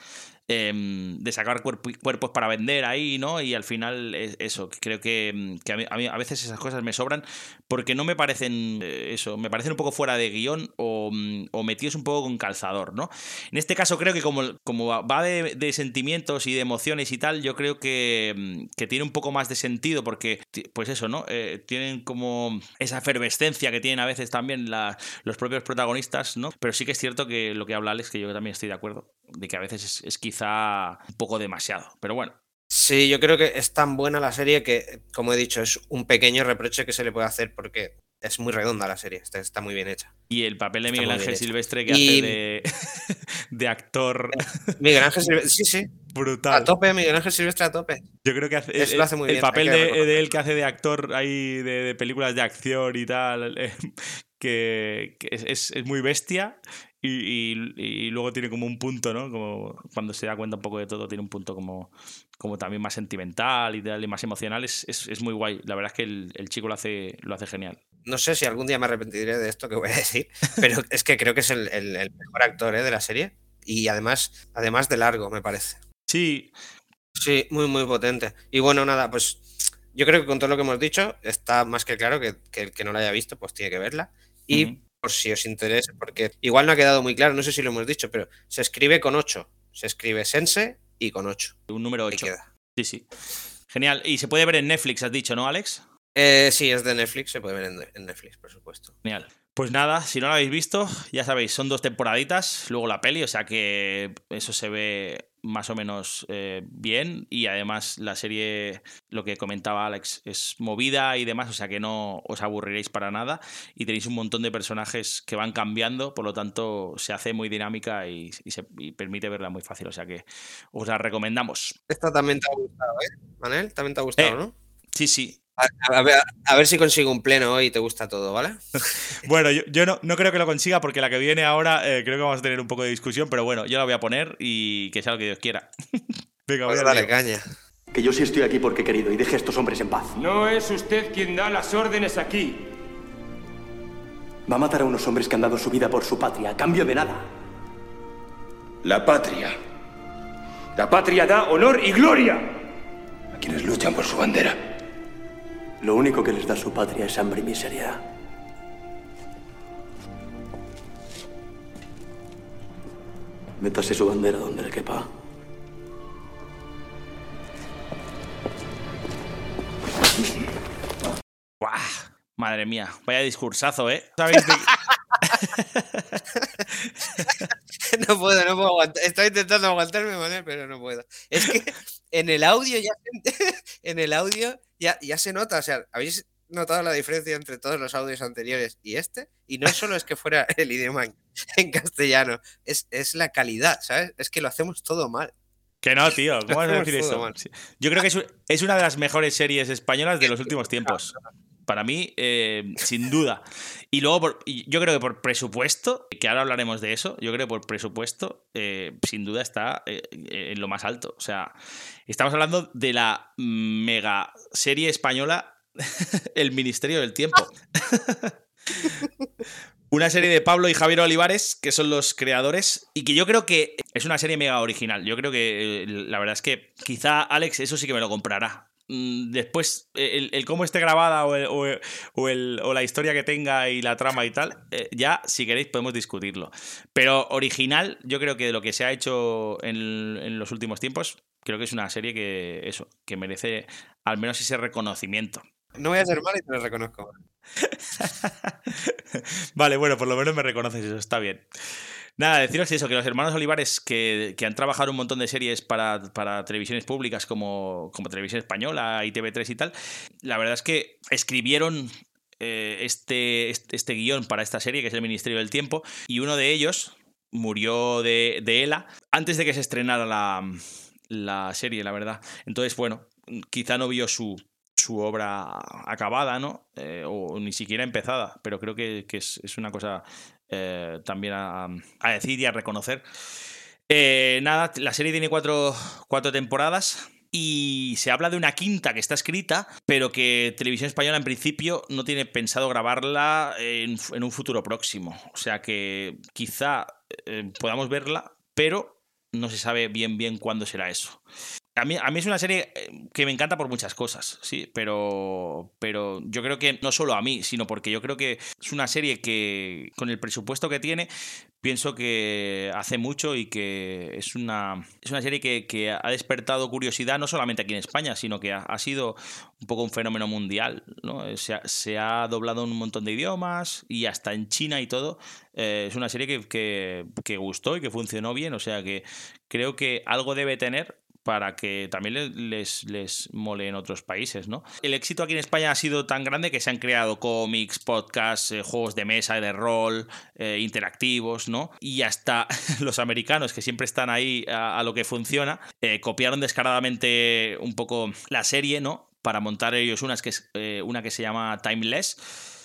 eh, de sacar cuerpo, cuerpos para vender ahí, ¿no? Y al final eso, creo que, que a, mí, a, mí, a, veces esas cosas me sobran porque no me parecen eh, eso, me parecen un poco fuera de guion o, o, metidos un poco con calzador, ¿no? En este caso creo que como, como va de, sentimientos y de emociones y tal, yo creo que, que tiene un poco más de sentido porque, pues eso, ¿no? Eh, tienen como esa efervescencia que tienen a veces también la, los propios protagonistas, ¿no? Pero sí que es cierto que lo que habla Alex, que yo también estoy de acuerdo, de que a veces es, es quizá un poco demasiado. Pero bueno, Sí, yo creo que es tan buena la serie que, como he dicho, es un pequeño reproche que se le puede hacer porque es muy redonda la serie, está, está muy bien hecha. Y el papel de Miguel Ángel Silvestre que y... hace de, [laughs] de, actor. Miguel Ángel Silvestre, sí, sí. Brutal. A tope, Miguel Ángel Silvestre a tope. Yo creo que hace, Eso lo hace muy el bien, papel de, de, él que hace de actor ahí de, de películas de acción y tal, eh, [laughs] que, que es, es, muy bestia y, y, y, luego tiene como un punto, ¿no? Como cuando se da cuenta un poco de todo, tiene un punto como, como también más sentimental y, tal, y más emocional. Es, es, es, muy guay. La verdad es que el, el, chico lo hace, lo hace genial. No sé si algún día me arrepentiré de esto que voy a decir, [laughs] pero es que creo que es el, el, el mejor actor ¿eh? de la serie y además, además de largo, me parece. Sí. Sí, muy, muy potente. Y bueno, nada, pues yo creo que con todo lo que hemos dicho está más que claro que, que el que no la haya visto pues tiene que verla. Y uh -huh. por si os interesa, porque igual no ha quedado muy claro, no sé si lo hemos dicho, pero se escribe con 8. Se escribe Sense y con 8. Un número 8. Sí, sí. Genial. Y se puede ver en Netflix, has dicho, ¿no, Alex? Eh, sí, es de Netflix, se puede ver en, en Netflix, por supuesto. Genial. Pues nada, si no lo habéis visto, ya sabéis, son dos temporaditas, luego la peli, o sea que eso se ve más o menos eh, bien y además la serie, lo que comentaba Alex, es movida y demás, o sea que no os aburriréis para nada y tenéis un montón de personajes que van cambiando, por lo tanto se hace muy dinámica y, y se y permite verla muy fácil, o sea que os la recomendamos. Esta también te ha gustado, ¿eh? Manel, también te ha gustado, eh, ¿no? Sí, sí, a, a, ver, a, ver, si consigo un pleno hoy y te gusta todo, ¿vale? [laughs] bueno, yo, yo no, no, creo que lo consiga porque la que viene ahora eh, creo que vamos a tener un poco de discusión, pero bueno, yo la voy a poner y que sea lo que Dios quiera. [laughs] Venga, pues voy a darle caña. Que yo sí estoy aquí porque he querido y deje a estos hombres en paz. No es usted quien da las órdenes aquí. Va a matar a unos hombres que han dado su vida por su patria, a cambio de nada. La patria. La patria da honor y gloria a quienes luchan por su bandera. Lo único que les da su patria es hambre y miseria. Métase su bandera donde le quepa. ¡Buah! Madre mía, vaya discursazo, ¿eh? ¿Sabéis de... [laughs] no puedo, no puedo aguantar. Estoy intentando aguantarme, pero no puedo. Es que en el audio ya [laughs] en el audio ya, ya se nota, o sea, habéis notado la diferencia entre todos los audios anteriores y este? Y no solo es que fuera [laughs] el idioma en, en castellano, es, es la calidad, ¿sabes? Es que lo hacemos todo mal. Que no, [laughs] tío, ¿cómo vas a decir eso? Yo creo que es, es una de las mejores series españolas de los últimos tiempos. Para mí, eh, sin duda. Y luego, por- yo creo que por presupuesto, que ahora hablaremos de eso, yo creo que por presupuesto, eh, sin duda está eh, en lo más alto. O sea, estamos hablando de la mega serie española [laughs] El Ministerio del Tiempo. [laughs] Una serie de Pablo y Javier Olivares, que son los creadores, y que yo creo que es una serie mega original. Yo creo que la verdad es que quizá Alex eso sí que me lo comprará. Mm, Después, eh, el, el cómo esté grabada o, el- o el- o la historia que tenga y la trama y tal, eh, ya si queréis podemos discutirlo. Pero original, yo creo que de lo que se ha hecho en, en los últimos tiempos, creo que es una serie que eso, que merece al menos ese reconocimiento. No voy a ser mal y te lo reconozco. [laughs] vale, bueno, por lo menos me reconoces eso, está bien. Nada, deciros eso, que los hermanos Olivares, que, que han trabajado un montón de series para, para televisiones públicas como, como Televisión Española y TV3 y tal, la verdad es que escribieron eh, este, este, este guion para esta serie, que es El Ministerio del Tiempo, y uno de ellos murió de, de ELA antes de que se estrenara la, la serie, la verdad. Entonces, bueno, quizá no vio su, su obra acabada, ¿no? Eh, o ni siquiera empezada, pero creo que, que es, es una cosa eh, también a, decir y a reconocer. Eh, nada, la serie tiene cuatro, cuatro temporadas. Y se habla de una quinta que está escrita, pero que Televisión Española en principio no tiene pensado grabarla en, en un futuro próximo. O sea que quizá eh, podamos verla, pero no se sabe bien bien cuándo será eso. A mí, a mí es una serie eh, que me encanta por muchas cosas, sí, pero, pero yo creo que no solo a mí, sino porque yo creo que es una serie que con el presupuesto que tiene, pienso que hace mucho y que es una, es una serie que, que ha despertado curiosidad no solamente aquí en España, sino que ha, sido un poco un fenómeno mundial, ¿no? Se ha, se ha doblado en un montón de idiomas y hasta en China y todo. Eh, es una serie que, que, que gustó y que funcionó bien, o sea que creo que algo debe tener para que también le- les, mole en otros países, ¿no? El éxito aquí en España ha sido tan grande que se han creado cómics, podcasts, eh, juegos de mesa, de rol, eh, interactivos, ¿no? Y hasta [laughs] los americanos, que siempre están ahí a, lo que funciona, eh, copiaron descaradamente un poco la serie, ¿no? Para montar ellos unas que es, una que se llama Timeless,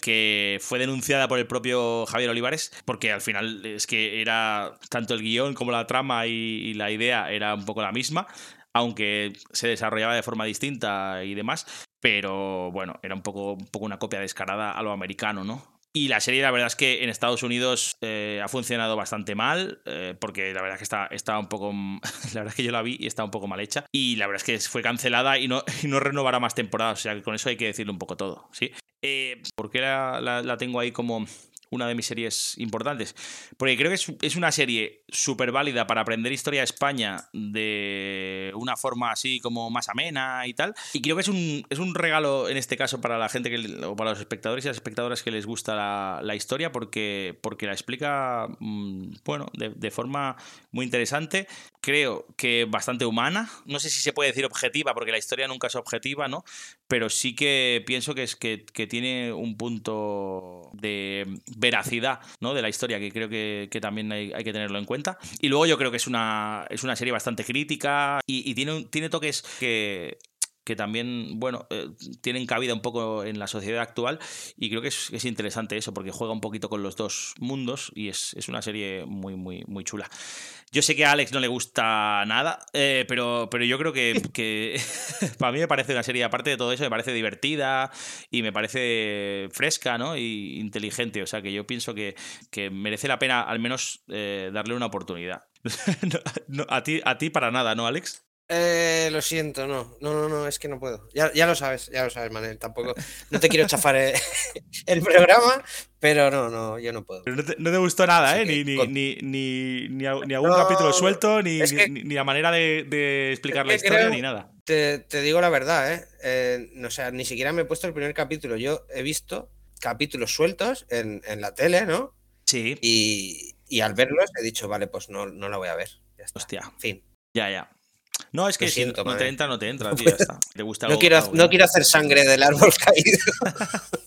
que fue denunciada por el propio Javier Olivares, porque al final es que era tanto el guion como la trama y, y la idea era un poco la misma, aunque se desarrollaba de forma distinta y demás, pero bueno, era un poco, un poco una copia descarada a lo americano, ¿no? Y la serie, la verdad es que en Estados Unidos eh, ha funcionado bastante mal, eh, porque la verdad es que está, está un poco. [laughs] La verdad es que yo la vi y está un poco mal hecha. Y la verdad es que fue cancelada y no, [laughs] no renovará más temporadas. O sea que con eso hay que decirle un poco todo, ¿sí? Eh, ¿Por qué la, la- la tengo ahí como una de mis series importantes? Porque creo que es, es una serie súper válida para aprender historia de España de una forma así como más amena y tal. Y creo que es un, es un regalo en este caso para la gente que, o para los espectadores y las espectadoras que les gusta la, la historia porque, porque la explica, mm, bueno, de, de forma muy interesante. Creo que bastante humana. No sé si se puede decir objetiva porque la historia nunca es objetiva, ¿no? pero sí que pienso que, es, que, que tiene un punto de veracidad ¿no? de la historia, que creo que, que también hay, hay que tenerlo en cuenta. Y luego yo creo que es una, es una serie bastante crítica y, y tiene, tiene toques que que también, bueno, eh, tienen cabida un poco en la sociedad actual y creo que es, es interesante eso porque juega un poquito con los dos mundos y es, es una serie muy, muy, muy chula. Yo sé que a Alex no le gusta nada, eh, pero, pero yo creo que, [laughs] que [laughs] para mí me parece una serie, aparte de todo eso, me parece divertida y me parece fresca, ¿no? Y inteligente. O sea que yo pienso que, que merece la pena al menos eh, darle una oportunidad. [laughs] No, no, a, ti, a ti para nada, ¿no, Alex? Eh, lo siento, no, no, no, no, es que no puedo. Ya, ya lo sabes, ya lo sabes, Manel. Tampoco, no te quiero chafar eh, [laughs] el programa, pero no, no, yo no puedo. Pero no te, no te gustó nada, ¿eh? Ni, ni, con- ni, ni, ni, a- ni No, capítulo suelto, ni, es que- ni, la manera de, de explicar la historia, creo- ni nada. Te, te digo la verdad, ¿eh? Eh, no, O sea, ni siquiera me he puesto el primer capítulo. Yo he visto capítulos sueltos en, en la tele, ¿no? Sí. Y, y al verlos he dicho, vale, pues no, no la voy a ver. Ya está. Hostia. Fin. Ya, ya. No, es que si siento, no te Manuel. entra, no te entra, tío, está. Te gusta No algo- quiero, algo no quiero hacer sangre del árbol caído. [laughs]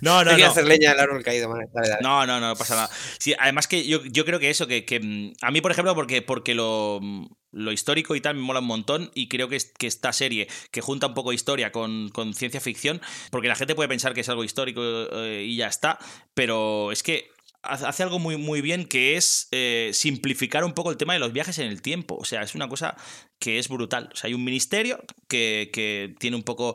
No, no, [laughs] no quiero no. hacer leña del árbol caído, Manuel. Dale, dale. No, no, no, no pasa nada. Sí, además que yo, yo creo que eso, que, que, mm, a mí, por ejemplo, porque, porque lo, mm, lo histórico y tal me mola un montón y creo que, es- que esta serie que junta un poco historia con, con ciencia ficción, porque la gente puede pensar que es algo histórico eh, y ya está, pero es que hace algo muy, muy bien que es eh, simplificar un poco el tema de los viajes en el tiempo. O sea, es una cosa que es brutal. O sea, hay un ministerio que, que tiene un poco,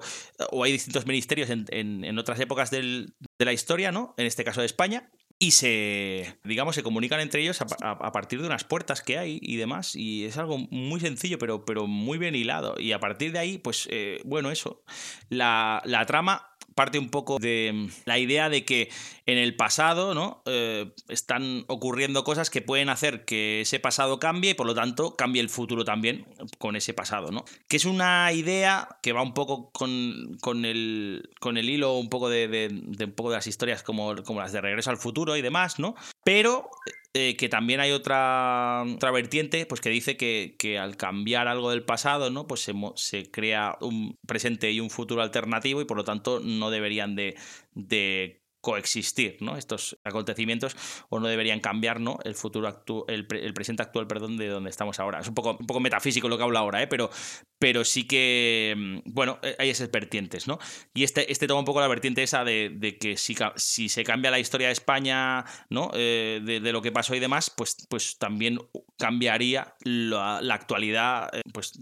o hay distintos ministerios en, en- en otras épocas del- de la historia, ¿no? En este caso de España. Y se, digamos, se comunican entre ellos a, pa- a- a partir de unas puertas que hay y demás. Y es algo muy sencillo, pero, pero muy bien hilado. Y a partir de ahí, pues, eh, bueno, eso. La, la trama parte un poco de la idea de que en el pasado, ¿no? Eh, están ocurriendo cosas que pueden hacer que ese pasado cambie y por lo tanto cambie el futuro también con ese pasado, ¿no? Que es una idea que va un poco con, con, el, con el hilo un poco de, de- un poco de las historias como, como las de Regreso al Futuro y demás, ¿no? Pero eh, que también hay otra, otra vertiente pues que dice que, que al cambiar algo del pasado, ¿no? Pues se, se crea un presente y un futuro alternativo y por lo tanto no deberían de, de coexistir, ¿no? Estos acontecimientos o no deberían cambiar, ¿no? El futuro actu- el, pre- el presente actual, perdón, de donde estamos ahora. Es un poco, un poco metafísico lo que hablo ahora, ¿eh? Pero, pero sí que, mm, bueno, eh, hay esas vertientes, ¿no? Y este, este toma un poco la vertiente esa de, que si, si se cambia la historia de España, ¿no? Eh, de, de lo que pasó y demás, pues, pues también cambiaría la, la actualidad, eh, pues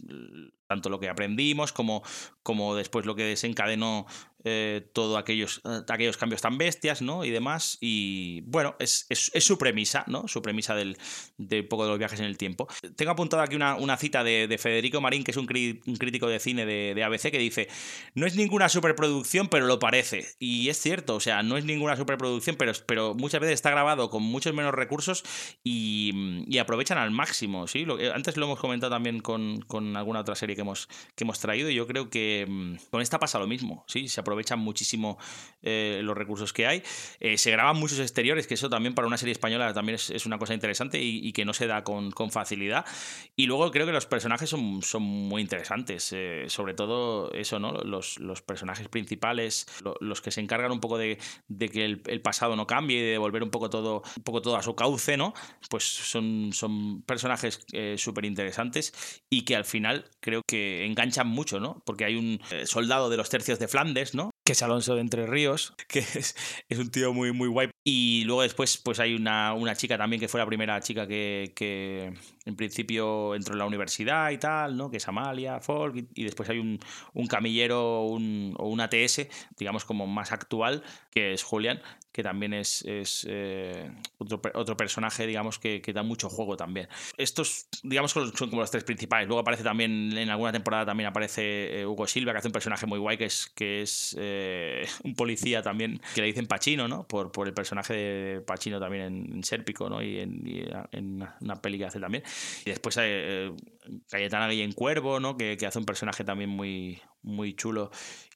tanto lo que aprendimos como, como después lo que desencadenó eh, todos aquellos, eh, aquellos cambios tan bestias, ¿no? Y demás. Y bueno, es, es- su premisa, ¿no? Su premisa del, de un poco de los viajes en el tiempo. Tengo apuntado aquí una, una cita de, de Federico Marín, que es un, crítico de cine de, ABC, que dice: No es ninguna superproducción, pero lo parece. Y es cierto, o sea, no es ninguna superproducción, pero, pero muchas veces está grabado con muchos menos recursos y, aprovechan al máximo, ¿sí? Lo antes lo hemos comentado también con, con alguna otra serie que hemos, que hemos traído y yo creo que mm, con esta pasa lo mismo, ¿sí? Aprovechan muchísimo eh, los recursos que hay. Eh, se graban muchos exteriores, que eso también para una serie española también es, una cosa interesante y, que no se da con, facilidad. Y luego creo que los personajes son, muy interesantes, eh, sobre todo eso, ¿no? Los, personajes principales, lo- los que se encargan un poco de, que el, pasado no cambie y de devolver un poco todo, un poco todo a su cauce, ¿no? Pues son, son personajes súper interesantes y que al final creo que enganchan mucho, ¿no? Porque hay un soldado de los tercios de Flandes, ¿no? ¿no? Que es Alonso de Entre Ríos, [laughs] que es, es un tío muy, muy guay. Y luego después, pues hay una, una chica también que fue la primera chica que, que en principio entró en la universidad y tal, ¿no? Que es Amalia, Folk, y, después hay un, un camillero un, o un ATS, digamos como más actual, que es Julián, que también es, es eh, otro, otro personaje, digamos, que, que da mucho juego también. Estos, digamos, son como los tres principales. Luego aparece también, en alguna temporada también aparece eh, Hugo Silva, que hace un personaje muy guay, que es, que es eh, [laughs] un policía también, que le dicen Pachino, ¿no? Por, el personaje de Pachino también en, en Sérpico, ¿no? Y en, una, peli que hace también. Y después hay eh, Cayetana Guillén Cuervo, ¿no? Que, que hace un personaje también muy, muy chulo.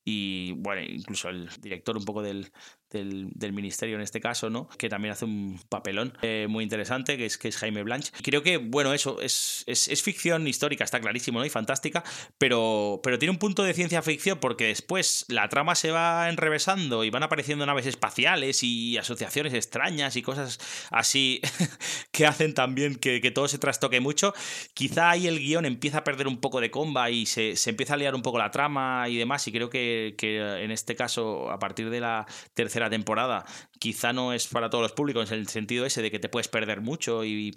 Y bueno, incluso el director un poco del, del, ministerio en este caso, ¿no? Que también hace un papelón eh, muy interesante, que es, que es Jaime Blanch. Y creo que, bueno, eso es, ficción histórica, está clarísimo, ¿no? Y fantástica, pero, pero tiene un punto de ciencia ficción porque después la trama se va enrevesando y van apareciendo naves espaciales y asociaciones extrañas y cosas así [laughs] que hacen también que, todo se trastoque mucho. Quizá ahí el guion empieza a perder un poco de comba y se, se empieza a liar un poco la trama y demás. Y creo que en este caso, a partir de la tercera temporada, quizá no es para todos los públicos en el sentido ese de que te puedes perder mucho y,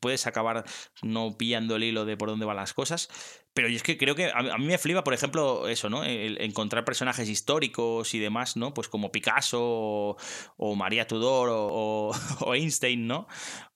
puedes acabar no pillando el hilo de por dónde van las cosas. Pero yo es que creo que a, mí me flipa, por ejemplo, eso, ¿no? El encontrar personajes históricos y demás, ¿no? Pues como Picasso o, María Tudor [laughs] o, Einstein, ¿no?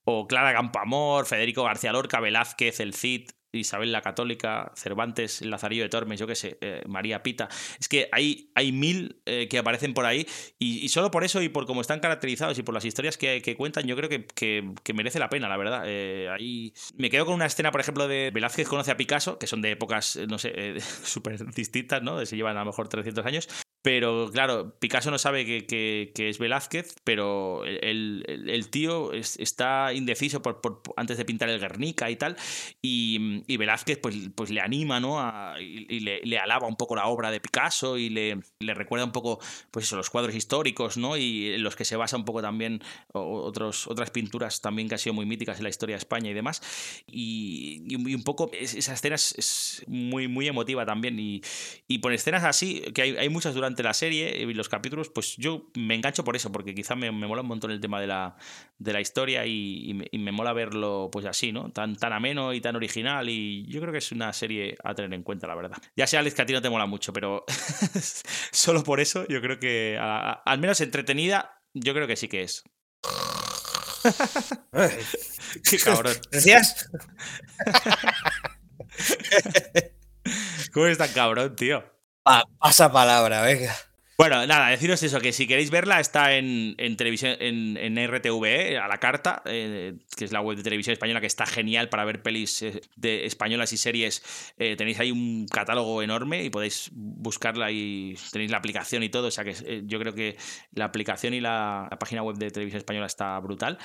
O Clara Campoamor, Federico García Lorca, Velázquez, el Cid, Isabel la Católica, Cervantes, Lazarillo de Tormes, yo qué sé, eh, María Pita. Es que hay, hay mil eh, que aparecen por ahí y, solo por eso y por cómo están caracterizados y por las historias que, cuentan, yo creo que, que- merece la pena, la verdad. Eh, ahí me quedo con una escena, por ejemplo, de Velázquez conoce a Picasso, que son de épocas, no sé, [laughs] súper distintas, ¿no? Se llevan a lo mejor 300 años. Pero claro, Picasso no sabe que, que- que es Velázquez, pero el, el- el tío es- está indeciso por, por- antes de pintar el Guernica y tal. Y, y Velázquez pues, pues le anima, ¿no? A- y y le, le alaba un poco la obra de Picasso y le, le recuerda un poco, pues eso, los cuadros históricos, ¿no? Y en los que se basa un poco también otros, otras pinturas también que han sido muy míticas en la historia de España y demás. Y, y un poco es- esa escena es, es muy, muy emotiva también. Y, y por escenas así, que hay, hay muchas durante la serie y los capítulos, pues yo me engancho por eso, porque quizá me, me mola un montón el tema de la, de la historia y, y me, y me mola verlo pues así, ¿no? Tan, tan ameno y tan original. Y yo creo que es una serie a tener en cuenta, la verdad. Ya sé, Alex, que a ti no te mola mucho, pero [laughs] solo por eso yo creo que a- a- al menos entretenida, yo creo que sí que es. [laughs] Qué cabrón. [laughs] ¿Cómo es tan cabrón, tío? Pa- pasa palabra, venga. Bueno, nada, deciros eso, que si queréis verla está en, en televisión, en, en RTV, a la carta, eh, que es la web de televisión española, que está genial para ver pelis eh, de españolas y series. Eh, tenéis ahí un catálogo enorme y podéis buscarla y tenéis la aplicación y todo. O sea que eh, yo creo que la aplicación y la, página web de televisión española está brutal.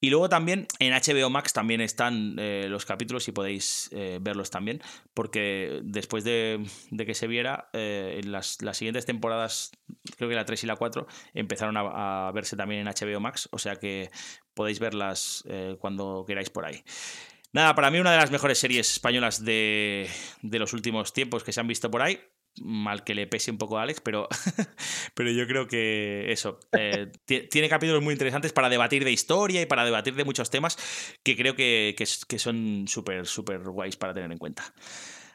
Y luego también en HBO Max también están eh, los capítulos y podéis eh, verlos también, porque después de, que se viera, eh, en las, las siguientes temporadas, creo que la 3 y la 4, empezaron a, verse también en HBO Max, o sea que podéis verlas eh, cuando queráis por ahí. Nada, para mí una de las mejores series españolas de, de los últimos tiempos que se han visto por ahí. Mal que le pese un poco a Alex, pero, [laughs] pero yo creo que eso. eh, ti- tiene capítulos muy interesantes para debatir de historia y para debatir de muchos temas que creo que, que que son súper, súper guays para tener en cuenta.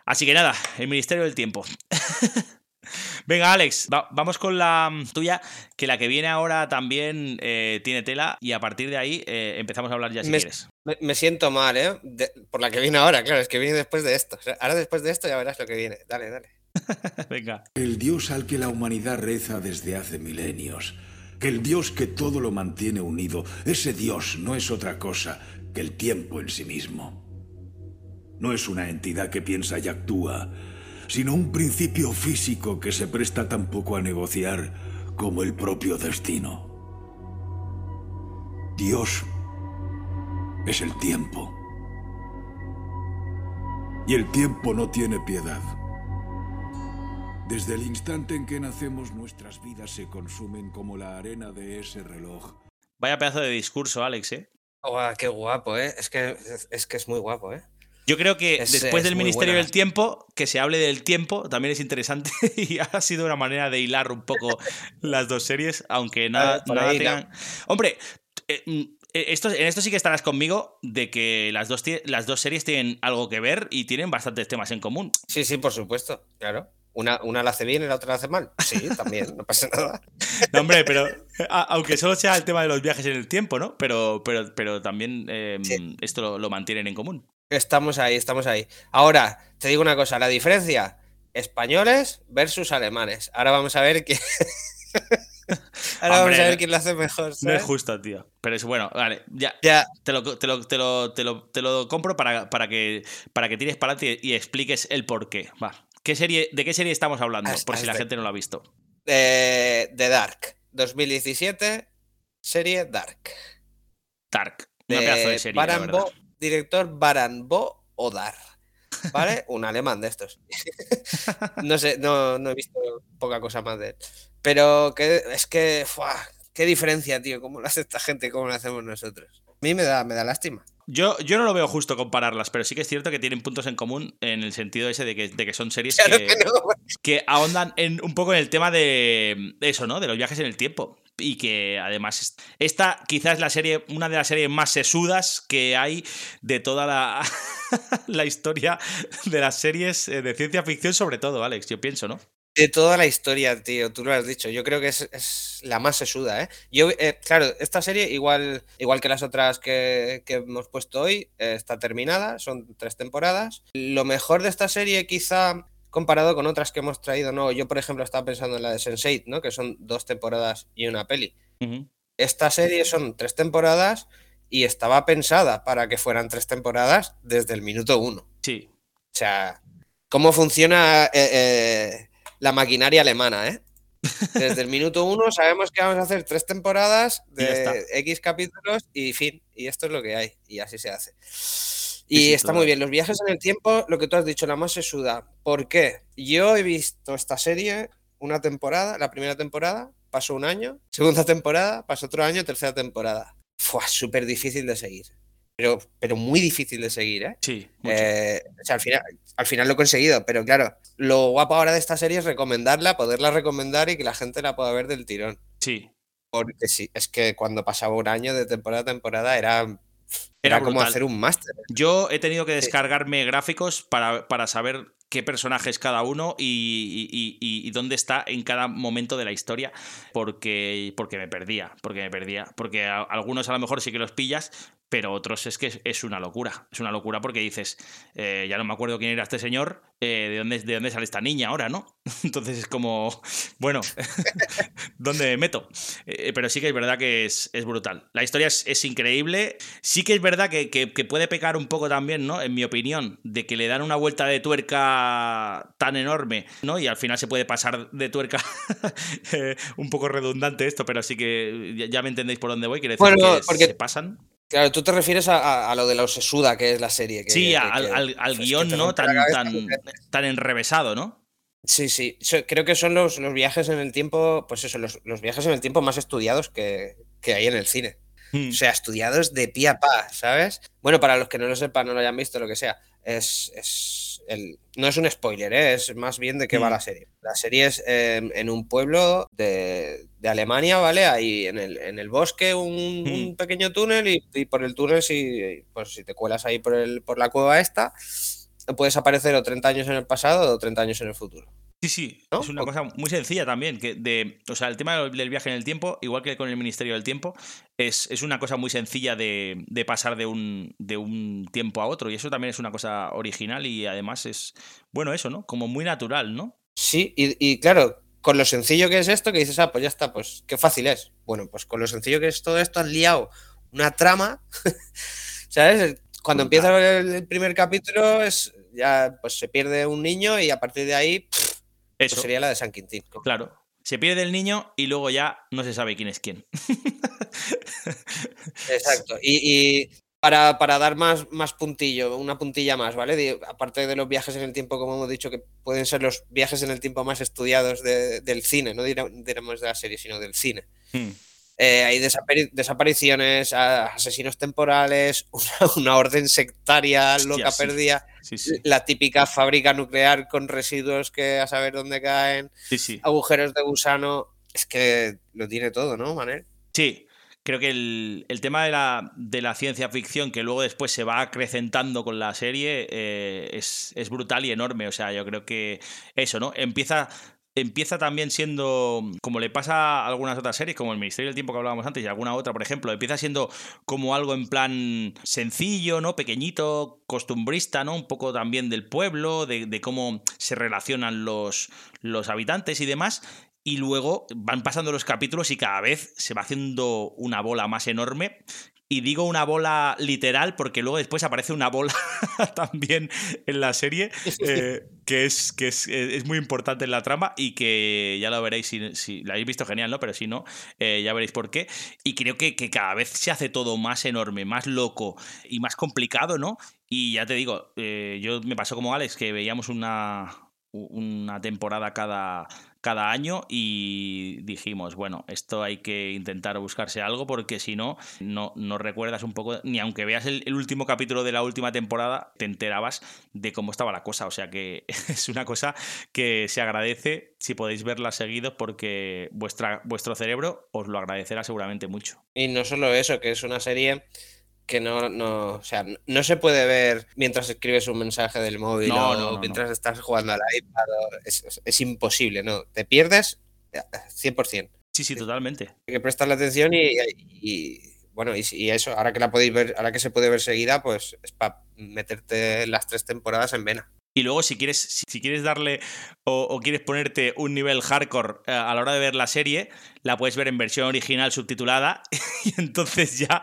Así que nada, el Ministerio del Tiempo. [laughs] [laughs] Venga, Alex, va- vamos con la mm, tuya, que la que viene ahora también eh, tiene tela y a partir de ahí eh, empezamos a hablar ya si Me- quieres. Me, me siento mal, ¿eh? De- por la que viene ahora, claro, es que viene después de esto. O sea, ahora después de esto ya verás lo que viene. Dale, dale. [laughs] Venga. El Dios al que la humanidad reza desde hace milenios. Que el Dios que todo lo mantiene unido, ese Dios no es otra cosa que el tiempo en sí mismo. No es una entidad que piensa y actúa, sino un principio físico que se presta tan poco a negociar como el propio destino. Dios es el tiempo. Y el tiempo no tiene piedad. Desde el instante en que nacemos nuestras vidas se consumen como la arena de ese reloj. Vaya pedazo de discurso, Alex, ¿eh? Guau, qué guapo, ¿eh? Es que es, es que es muy guapo, ¿eh? Yo creo que Es- después es del Ministerio buena. del Tiempo, que se hable del tiempo también es interesante [laughs] y ha sido una manera de hilar un poco [laughs] las dos series, aunque nada, Ah, nada ahí, tengan... Hombre, eh, mm, eh, esto, en esto sí que estarás conmigo de que las dos, las dos series tienen algo que ver y tienen bastantes temas en común. Sí, sí, por supuesto, claro. Una, una la hace bien y la otra la hace mal. Sí, también, no pasa nada. [laughs] No, hombre, pero a- aunque solo sea el tema de los viajes en el tiempo, ¿no? Pero, pero, pero también eh, Sí. esto lo, lo mantienen en común. Estamos ahí, estamos ahí. Ahora, te digo una cosa, la diferencia, españoles versus alemanes. Ahora vamos a ver quién... [laughs] Ahora vamos a ver quién lo hace mejor. No es justo, tío. Pero es bueno, vale, ya. Ya, Te lo, te lo, te lo, te lo, te lo compro para, para, que, para que tires para adelante y, expliques el por qué. Va. ¿Qué serie, ¿De qué serie estamos hablando? Hasta- por si la hasta- gente no lo ha visto. eh, The Dark, 2017, serie Dark. Dark. Una pedazo de serie, director Baran Bo Odar. ¿Vale? [laughs] Un alemán de estos. [laughs] no sé, no, no he visto poca cosa más de él. Pero que, es que, ¡fua! qué diferencia, tío. ¿Cómo lo hace esta gente? ¿Cómo lo hacemos nosotros? A mí me da, me da lástima. Yo, yo no lo veo justo compararlas, pero sí que es cierto que tienen puntos en común en el sentido ese de que, de que son series Claro que, que no. que ahondan en, un poco en el tema de eso, ¿no? De los viajes en el tiempo. Y que además es- esta quizás es la serie, una de las series más sesudas que hay de toda la, [laughs] la historia de las series eh, de ciencia ficción, sobre todo, Alex, yo pienso, ¿no? De toda la historia, tío, tú lo has dicho. Yo creo que es, es la más sesuda, ¿eh? Yo, eh, claro, esta serie, igual, igual que las otras que, que hemos puesto hoy, eh, está terminada, son tres temporadas. Lo mejor de esta serie, quizá comparado con otras que hemos traído, no. Yo, por ejemplo, estaba pensando en la de Sense8, ¿no? Que son dos temporadas y una peli. Ujú. Esta serie son tres temporadas y estaba pensada para que fueran tres temporadas desde el minuto uno. Sí. O sea, cómo funciona eh, eh, la maquinaria alemana, ¿eh? Desde el minuto uno sabemos que vamos a hacer tres temporadas de X capítulos y fin. Y esto es lo que hay. Y así se hace. Y sí, está muy bien. Los viajes en el tiempo, lo que tú has dicho, la más se suda. ¿Por qué? Yo he visto esta serie una temporada, la primera temporada, pasó un año, segunda temporada, pasó otro año, tercera temporada. Fue súper difícil de seguir. Pero, pero muy difícil de seguir, ¿eh? Sí. Eh, o sea, al final, al final lo he conseguido, pero claro, lo guapo ahora de esta serie es recomendarla, poderla recomendar y que la gente la pueda ver del tirón. sí. Porque sí, es que cuando pasaba un año de temporada a temporada era, Era era como hacer un máster. Yo he tenido que Sí. descargarme gráficos para, para saber qué personaje es cada uno y, dónde está en cada momento de la historia, porque, porque me perdía, porque me perdía. Porque algunos a lo mejor sí que los pillas, pero otros es que es, una locura. Es una locura porque dices, eh, ya no me acuerdo quién era este señor, eh, de, dónde, de dónde sale esta niña ahora, ¿no? [laughs] Entonces es como, bueno, [laughs] ¿dónde me meto? Eh, pero sí que es verdad que es, brutal. La historia es, es increíble. Sí que es verdad que, que- que puede pecar un poco también, ¿no? En mi opinión, de que le dan una vuelta de tuerca tan enorme, ¿no? Y al final se puede pasar de tuerca [laughs] eh, un poco redundante esto, pero sí que ya, me entendéis por dónde voy. Quiere decir Bueno, que porque- se pasan. Claro, tú te refieres a, a- a lo de la Osesuda, que es la serie. Que, Sí, que- al, que- al- al es que guion, ¿no? Tan, tan, tan enrevesado, ¿no? Sí, sí. Creo que son los, los viajes en el tiempo, pues eso, los, los viajes en el tiempo más estudiados que, que hay en el cine. Hmm. O sea, estudiados de pie a pa, ¿sabes? Bueno, para los que no lo sepan, no lo hayan visto, lo que sea, es, es el, no es un spoiler, ¿eh? es más bien de qué va la serie. La serie es eh, en un pueblo de, de Alemania, ¿vale? Ahí en el, en el bosque un, Mm. un pequeño túnel y, y por el túnel, si, pues, si te cuelas ahí por, el, por la cueva esta, puedes aparecer o 30 años en el pasado o 30 años en el futuro. Sí, sí, ¿No? es una cosa muy sencilla también, que de, o sea, el tema del viaje en el tiempo, igual que con el Ministerio del Tiempo, es, es una cosa muy sencilla de, de pasar de un, de un tiempo a otro, y eso también es una cosa original y además es, bueno, eso, ¿no? Como muy natural, ¿no? Sí, y, y claro, con lo sencillo que es esto, que dices, ah, pues ya está, pues qué fácil es. Bueno, pues con lo sencillo que es todo esto, han liado una trama, [laughs] ¿sabes? Cuando empieza el, el primer capítulo, es ya pues se pierde un niño y a partir de ahí pff, pues Eso, sería la de San Quintín. claro. Se pierde el niño y luego ya no se sabe quién es quién. [laughs] Exacto. Y, y para, para dar más, más puntillo, una puntilla más, ¿vale? Aparte de los viajes en el tiempo, como hemos dicho, que pueden ser los viajes en el tiempo más estudiados de- del cine, no diremos de la serie, sino del cine. Hmm. Eh, hay desapari- desapariciones, asesinos temporales, [laughs] una, una orden sectaria Hostia, loca sí. perdida, Sí, sí, la típica fábrica nuclear con residuos que a saber dónde caen, agujeros de gusano. Es que lo tiene todo, ¿no, Manel? Sí, creo que el, el tema de la, de la ciencia ficción, que luego después se va acrecentando con la serie, eh, es, es brutal y enorme. O sea, yo creo que eso, ¿no? Empieza. Empieza también siendo, como le pasa a algunas otras series, como el Ministerio del Tiempo que hablábamos antes y alguna otra, por ejemplo, empieza siendo como algo en plan sencillo, ¿no? Pequeñito, costumbrista, ¿no? Un poco también del pueblo, de, cómo se relacionan los, los habitantes y demás. Y luego van pasando los capítulos y cada vez se va haciendo una bola más enorme. Y digo una bola literal porque luego después aparece una bola [laughs] también en la serie [laughs] eh, que, es, que es, eh, es muy importante en la trama y que ya lo veréis si, si la habéis visto genial, ¿no? Pero si no, eh, ya veréis por qué. Y creo que, que cada vez se hace todo más enorme, más loco y más complicado, ¿no? Y ya te digo, eh, yo me pasó como Alex que veíamos una, una temporada cada, cada año y dijimos, bueno, esto hay que intentar buscarse algo porque si no, no, no recuerdas un poco, ni aunque veas el, el último capítulo de la última temporada, te enterabas de cómo estaba la cosa. O sea que [laughs] es una cosa que se agradece si podéis verla seguidos porque vuestra, vuestro cerebro os lo agradecerá seguramente mucho. Y no solo eso, que es una serie que no, no, o sea, no se puede ver mientras escribes un mensaje del móvil No, o no, mientras estás jugando al iPad. es, es- es imposible, ¿no? Te pierdes eh, 100%. Sí, sí, totalmente. Hay que prestarle atención y, y, bueno, y, y eso, ahora que la podéis ver, ahora que se puede ver seguida, pues es para meterte las tres temporadas en vena. Y luego, si quieres, si, quieres darle o, quieres ponerte un nivel hardcore eh, a la hora de ver la serie, la puedes ver en versión original subtitulada [laughs] y entonces ya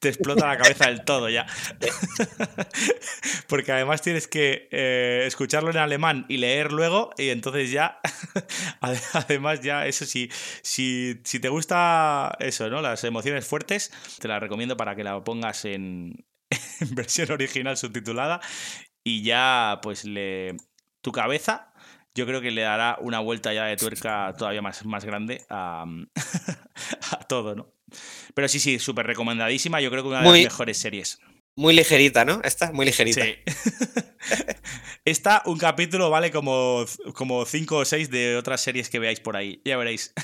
te explota la cabeza del todo ya. [laughs] Porque además tienes que eh, escucharlo en alemán y leer luego y entonces ya, [laughs] ade- además ya, eso sí, si, si te gusta eso, ¿no? Las emociones fuertes, te la recomiendo para que la pongas en versión original subtitulada y ya pues le tu cabeza yo creo que le dará una vuelta ya de tuerca todavía más, más grande a, [laughs] a todo, ¿no? Pero sí, sí, súper recomendadísima. Yo creo que una de Muy- las mejores series. Muy ligerita, ¿no? Esta, muy ligerita. Sí. [laughs] Esta, un capítulo vale como, como cinco o seis de otras series que veáis por ahí. Ya veréis.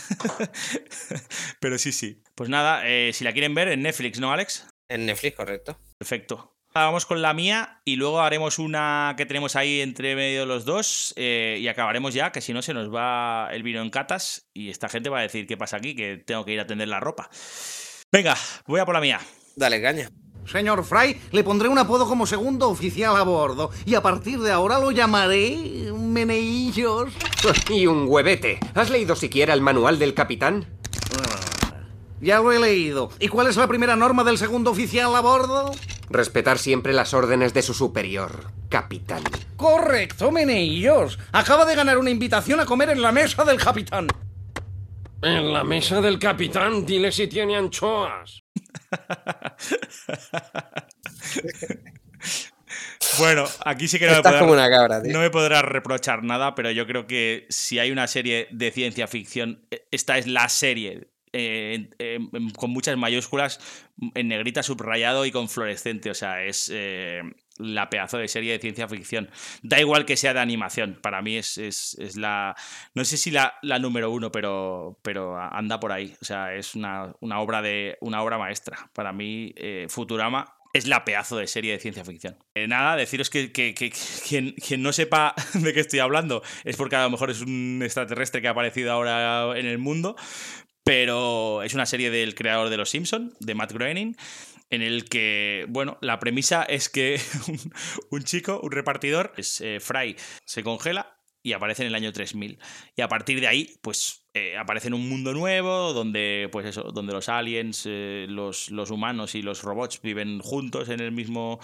[laughs] Pero sí, sí. Pues nada, eh, si la quieren ver en Netflix, ¿no, Alex? En Netflix, correcto. Perfecto. Vamos con la mía y luego haremos una que tenemos ahí entre medio los dos eh, y acabaremos ya, que si no se nos va el vino en catas y esta gente va a decir qué pasa aquí, que tengo que ir a tender la ropa. Venga, voy a por la mía. Dale, caña. Señor Fry, le pondré un apodo como segundo oficial a bordo y a partir de ahora lo llamaré Meneillos. [laughs] Y un huevete. ¿Has leído siquiera el manual del capitán? Ya lo he leído. ¿Y cuál es la primera norma del segundo oficial a bordo? Respetar siempre las órdenes de su superior, capitán. Correcto, Meneillos. Acaba de ganar una invitación a comer en la mesa del capitán. En la mesa del capitán, dile si tiene anchoas. [laughs] Bueno, aquí sí que no me, Estás podrá- como una cabra, tío. no me podrás reprochar nada, pero yo creo que si hay una serie de ciencia ficción, eh, esta es la serie. Eh, eh, em, con muchas mayúsculas, en negrita subrayado y con fluorescente. O sea, es eh, la pedazo de serie de ciencia ficción. Da igual que sea de animación. Para mí es, es- es la. No sé si la, la número uno, pero, pero anda por ahí. O sea, es una, una obra de. una obra maestra. Para mí, eh, Futurama es la pedazo de serie de ciencia ficción. Nada, deciros que, que- que- que quien, quien no sepa [laughs] de qué estoy hablando es porque a lo mejor es un extraterrestre que ha aparecido ahora en el mundo, pero es una serie del creador de Los Simpson, de Matt Groening, en el que, bueno, la premisa es que [laughs] un, chico, un repartidor, es eh, Fry, se congela y aparece en el año 3000. Y a partir de ahí, pues eh, aparece en un mundo nuevo donde, pues eso, donde los aliens, eh, los, los humanos y los robots viven juntos en el mismo,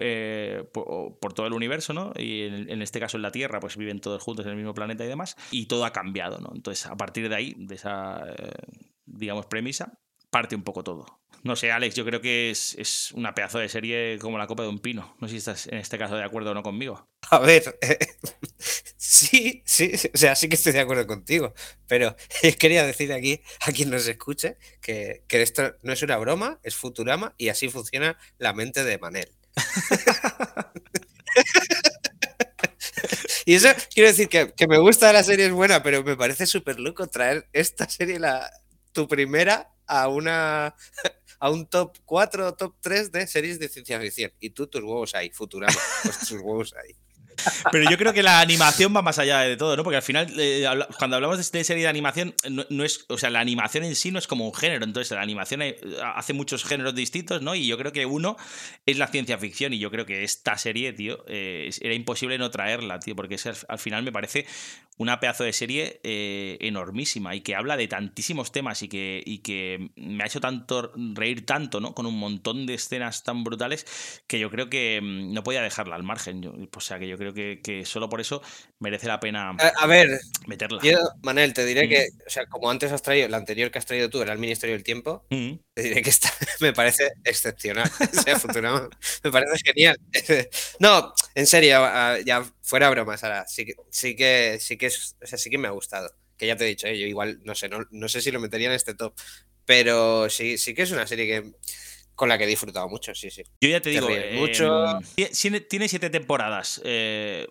eh, por, todo el universo, ¿no? Y en, en este caso en la Tierra, pues viven todos juntos en el mismo planeta y demás. Y todo ha cambiado, ¿no? Entonces, a partir de ahí, de esa, eh, digamos, premisa, parte un poco todo. No sé, Alex, yo creo que es, es una pedazo de serie como la copa de un pino. No sé si estás en este caso de acuerdo o no conmigo. A ver, eh, [laughs] sí, sí, o sea, sí que estoy de acuerdo contigo, pero [laughs] quería decir aquí a quien nos escuche que, que esto no es una broma, es Futurama y así funciona la mente de Manel. [laughs] Y eso quiero decir que, que me gusta la serie, es buena, pero me parece súper loco traer esta serie, la, tu primera, a una a un top 4 o top 3 de series de ciencia ficción. Y tú tus huevos ahí, Futurama, pues tus huevos ahí. Pero yo creo que la animación va más allá de todo, ¿no? Porque al final, eh, cuando hablamos de, serie de animación, no, es, o sea, la animación en sí no es como un género. Entonces, la animación eh, hace muchos géneros distintos, ¿no? Y yo creo que uno es la ciencia ficción. Y yo creo que esta serie, tío, era imposible no traerla, tío, porque que al, al final me parece una pedazo de serie eh, enormísima y que habla de tantísimos temas y que, y que me ha hecho tanto reír tanto, ¿no? Con un montón de escenas tan brutales que yo creo que mm, no podía dejarla al margen. Yo- o sea, que yo creo que, que solo por eso merece la pena A, a ver, meterla. yo, Manel, te diré Mm. que, o sea, como antes has traído, la anterior que has traído tú era el Ministerio del Tiempo, Mm. te diré que esta [laughs] me parece excepcional. [laughs] O sea, [laughs] Futurama me parece genial. No, en serio, ya fuera bromas, ahora sí que sí que sí que es, o sea, sí que me ha gustado. Que ya te he dicho, eh, yo igual no sé, no, no sé si lo metería en este top, pero sí, sí que es una serie que con la que he disfrutado mucho, sí, sí. Yo ya te digo, eh, mucho. tie- tiene, siete temporadas. eh,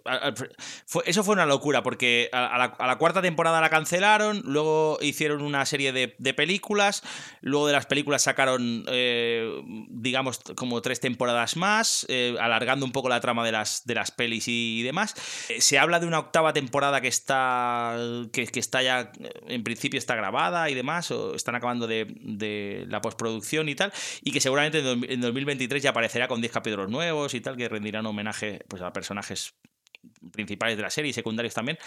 eso fue una locura, porque a, la, a la cuarta temporada la cancelaron, luego hicieron una serie de, de películas, luego de las películas sacaron, eh, digamos, como tres temporadas más, eh, alargando un poco la trama de las, de las pelis y, demás. Se habla de una octava temporada que está, que, que está ya, en principio está grabada y demás, o están acabando de, de la postproducción y tal, y que seguramente en dos- en 2023 ya aparecerá con 10 capítulos nuevos y tal, que rendirán homenaje pues, a personajes principales de la serie y secundarios también.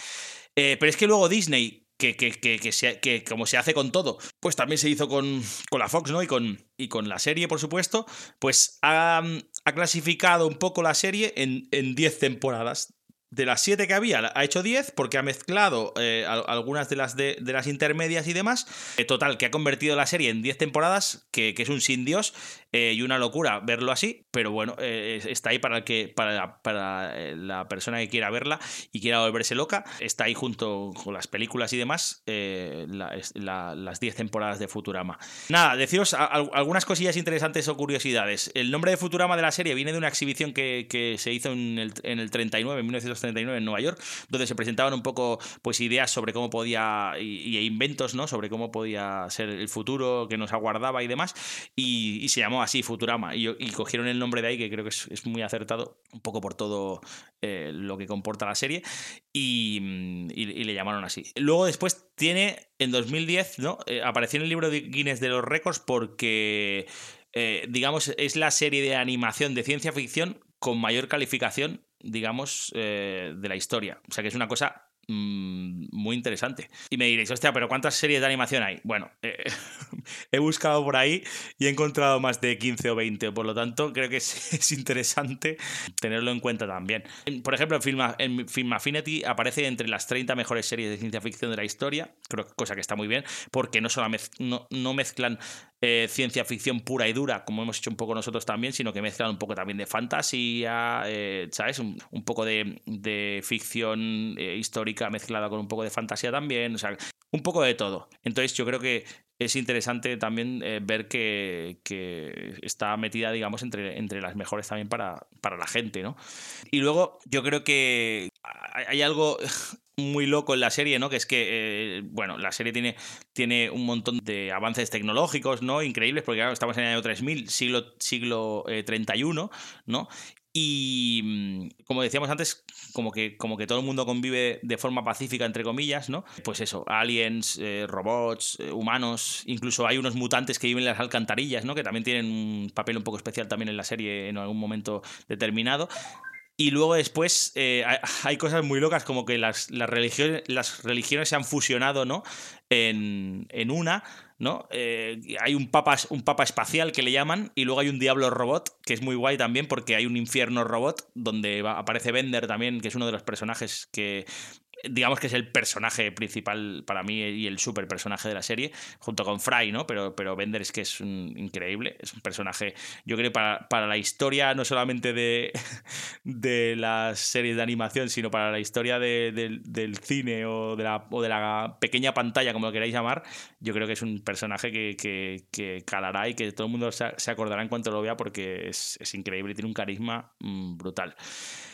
Eh, pero es que luego Disney, que, que, que, que, como se hace con todo, pues también se hizo con, con la Fox, ¿no? Y con, y con la serie, por supuesto, pues ha, ha clasificado un poco la serie en en 10 temporadas. De las 7 que había, ha hecho 10 porque ha mezclado eh, al- algunas de las, de, de las intermedias y demás. Eh, total, que ha convertido la serie en 10 temporadas, que, que es un sin Dios eh, y una locura verlo así, pero bueno, eh, está ahí para, el que, para, la, para la persona que quiera verla y quiera volverse loca. Está ahí junto con las películas y demás, las 10 temporadas de Futurama. Nada, deciros algunas cosillas interesantes o curiosidades. El nombre de Futurama de la serie viene de una exhibición que, que se hizo en el, en el 39, en 1939 en Nueva York, donde se presentaban un poco pues ideas sobre cómo podía y, y inventos, ¿no? Sobre cómo podía ser el futuro que nos aguardaba y demás. Y, se llamó así Futurama. Y, cogieron el nombre de ahí, que creo que es, muy acertado, un poco por todo eh, lo que comporta la serie. Y le llamaron así. Luego después tiene, en 2010, ¿no? Eh, apareció en el libro de Guinness de los récords porque, eh, digamos, es la serie de animación de ciencia ficción con mayor calificación, digamos, eh, de la historia. O sea que es una cosa mm, muy interesante. Y me diréis, hostia, pero ¿cuántas series de animación hay? Bueno, eh, [laughs] he buscado por ahí y he encontrado más de 15 o 20, por lo tanto creo que es, [laughs] es interesante tenerlo en cuenta también. Por ejemplo, en Film, en Film Affinity aparece entre las 30 mejores series de ciencia ficción de la historia, creo cosa que está muy bien, porque no, solo no mezclan eh, ciencia ficción pura y dura, como hemos hecho un poco nosotros también, sino que mezclan un poco también de fantasía, eh, ¿sabes? Un, poco de, de ficción eh, histórica mezclada con un poco de fantasía también, o sea, un poco de todo. Entonces yo creo que es interesante también ver que, que está metida, digamos, entre, entre las mejores también para, para la gente, ¿no? Y luego yo creo que hay algo muy loco en la serie, ¿no? Que es que, eh, bueno, la serie tiene, tiene un montón de avances tecnológicos, ¿no? Increíbles, porque claro, estamos en el año 3000, siglo, siglo eh, 31, ¿no? Y mm, como decíamos antes, como que, como que todo el mundo convive de forma pacífica, entre comillas, ¿no? Pues eso, aliens, eh, robots, eh, humanos, incluso hay unos mutantes que viven en las alcantarillas, ¿no? Que también tienen un papel un poco especial también en la serie en algún momento determinado. Y luego después eh, hay, cosas muy locas como que las, las, religiones, las religiones se han fusionado, ¿no? En, en una, ¿no? Eh, hay un papa, un papa espacial que le llaman y luego hay un diablo robot, que es muy guay también porque hay un infierno robot donde aparece Bender también, que es uno de los personajes que digamos que es el personaje principal para mí y el super personaje de la serie, junto con Fry, ¿no? Pero, pero Bender es que es un increíble, es un personaje, yo creo, para, para la historia no solamente de, [laughs] de las series de animación, sino para la historia de- del- cine o de, la, o de la pequeña pantalla, como lo queráis llamar, yo creo que es un personaje que, que- que calará y que todo el mundo se, se acordará en cuanto lo vea porque es, es increíble y tiene un carisma mm, brutal.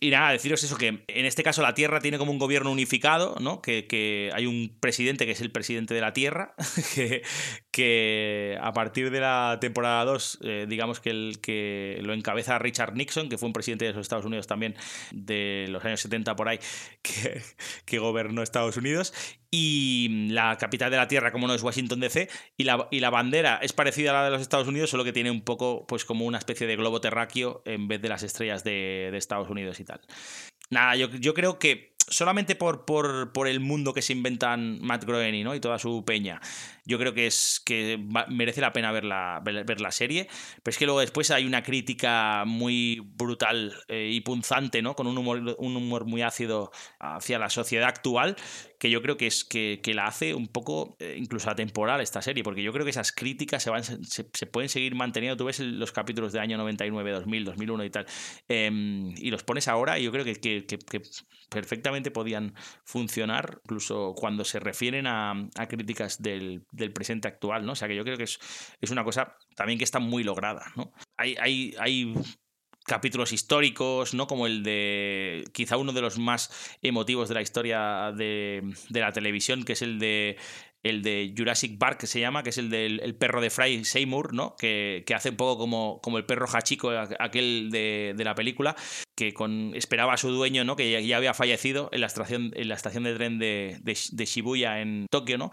Y nada, deciros eso, que en este caso la Tierra tiene como un gobierno unificado, ¿no? Que, hay un presidente que es el presidente de la Tierra, [laughs] que, a partir de la temporada 2, eh, digamos que, el, que lo encabeza Richard Nixon, que fue un presidente de los Estados Unidos también de los años 70 por ahí, [laughs] que, que gobernó Estados Unidos. Y la capital de la Tierra, como no es Washington DC, y la, y la bandera es parecida a la de los Estados Unidos, solo que tiene un poco, pues como una especie de globo terráqueo en vez de las estrellas de, de Estados Unidos y tal. Nada, yo, yo creo que solamente por, por, por el mundo que se inventan Matt Groening ¿no? y toda su peña, yo creo que es que merece la pena ver la, ver, la serie. Pero es que luego después hay una crítica muy brutal eh, y punzante, ¿no? Con un humor, un humor muy ácido hacia la sociedad actual, que yo creo que es que, que la hace un poco eh, incluso atemporal esta serie, porque yo creo que esas críticas se, van, se, pueden seguir manteniendo. Tú ves los capítulos de año 99, 2000, 2001 y tal, em, y los pones ahora y yo creo que- que- que perfectamente podían funcionar, incluso cuando se refieren a, a críticas del, del presente actual, ¿no? O sea que yo creo que es, es una cosa también que está muy lograda, ¿no? Hay, hay, hay capítulos históricos, ¿no? Como el de quizá uno de los más emotivos de la historia de, de la televisión, que es el de el de Jurassic Park que se llama, que es el del el perro de Fry Seymour, ¿no? Que, que hace un poco como, como el perro Hachiko, aquel de, de la película, que con, esperaba a su dueño, ¿no? Que ya, ya había fallecido en la estación, en la estación de tren de, de, de Shibuya en Tokio, ¿no?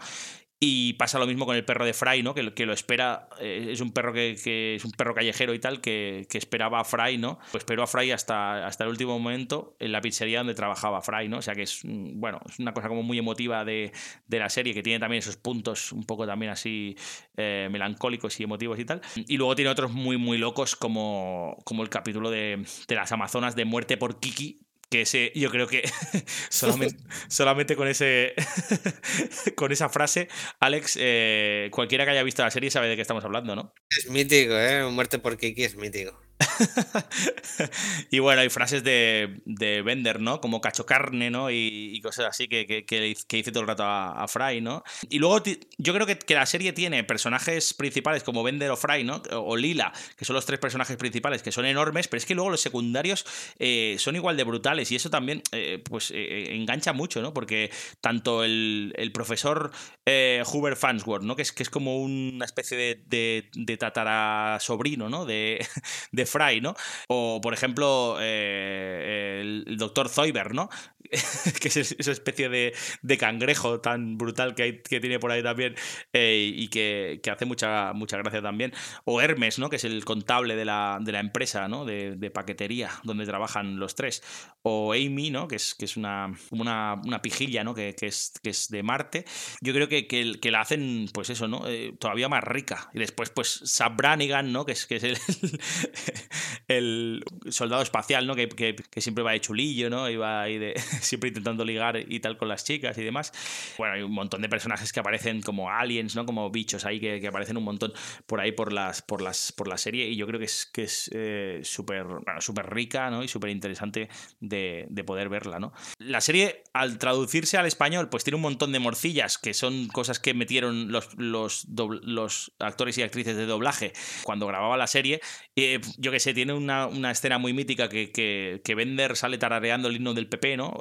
Y pasa lo mismo con el perro de Fry, ¿no? Que, lo espera, eh, es un perro que, es un perro callejero y tal, que, que, esperaba a Fry, ¿no? Pues esperó a Fry hasta, hasta el último momento en la pizzería donde trabajaba Fry, ¿no? O sea que es, mm, bueno, es una cosa como muy emotiva de, de la serie, que tiene también esos puntos un poco también así eh, melancólicos y emotivos y tal. Y luego tiene otros muy, muy locos como, como el capítulo de, de las Amazonas de Muerte por Kiki, que ese, yo creo que [laughs] solamente, [laughs] solamente, con ese [laughs] con esa frase, Alex, eh, cualquiera que haya visto la serie sabe de qué estamos hablando, ¿no? Es mítico, ¿eh? Muerte por Kiki es mítico. [laughs] y bueno, hay frases de, de Bender, ¿no? Como cacho carne, ¿no? Y, cosas así que, que, que, dice todo el rato a, Fry, ¿no? Y luego yo creo que, que, la serie tiene personajes principales como Bender o Fry, ¿no? O, Lila, que son los tres personajes principales, que son enormes, pero es que luego los secundarios eh, son igual de brutales y eso también, eh, pues, eh, engancha mucho, ¿no? Porque tanto el, el profesor Hoover Fansworth, ¿no? Que es, que es como una especie de, de, de tatara sobrino, ¿no? De, [laughs] de Fry, ¿no? O, por ejemplo, eh, el, doctor Zoiber, ¿no? [laughs] que es esa especie de, de, cangrejo tan brutal que, hay, que tiene por ahí también eh, y que, que, hace mucha, mucha gracia también. O Hermes, ¿no? Que es el contable de la, de la empresa, ¿no? De, de, paquetería, donde trabajan los tres. O Amy, ¿no? Que es, que es una, una, una pijilla, ¿no? Que, que, es, que es de Marte. Yo creo que, que, la hacen, pues eso, ¿no? Eh, todavía más rica. Y después, pues, Sam ¿no? Que es, que es el, [laughs] el soldado espacial, ¿no? Que, que, que, siempre va de chulillo, ¿no? Y va ahí de, [laughs] siempre intentando ligar y tal con las chicas y demás. Bueno, hay un montón de personajes que aparecen como aliens, ¿no? Como bichos ahí que, que aparecen un montón por ahí por las, por las, por la serie. Y yo creo que es, que es eh, súper bueno, rica, ¿no? Y súper interesante de, de, poder verla, ¿no? La serie, al traducirse al español, pues tiene un montón de morcillas, que son cosas que metieron los, los, actores y actrices de doblaje cuando grababa la serie. Eh, yo que sé, tiene una, una escena muy mítica que, que, que, Bender sale tarareando el himno del PP, ¿no?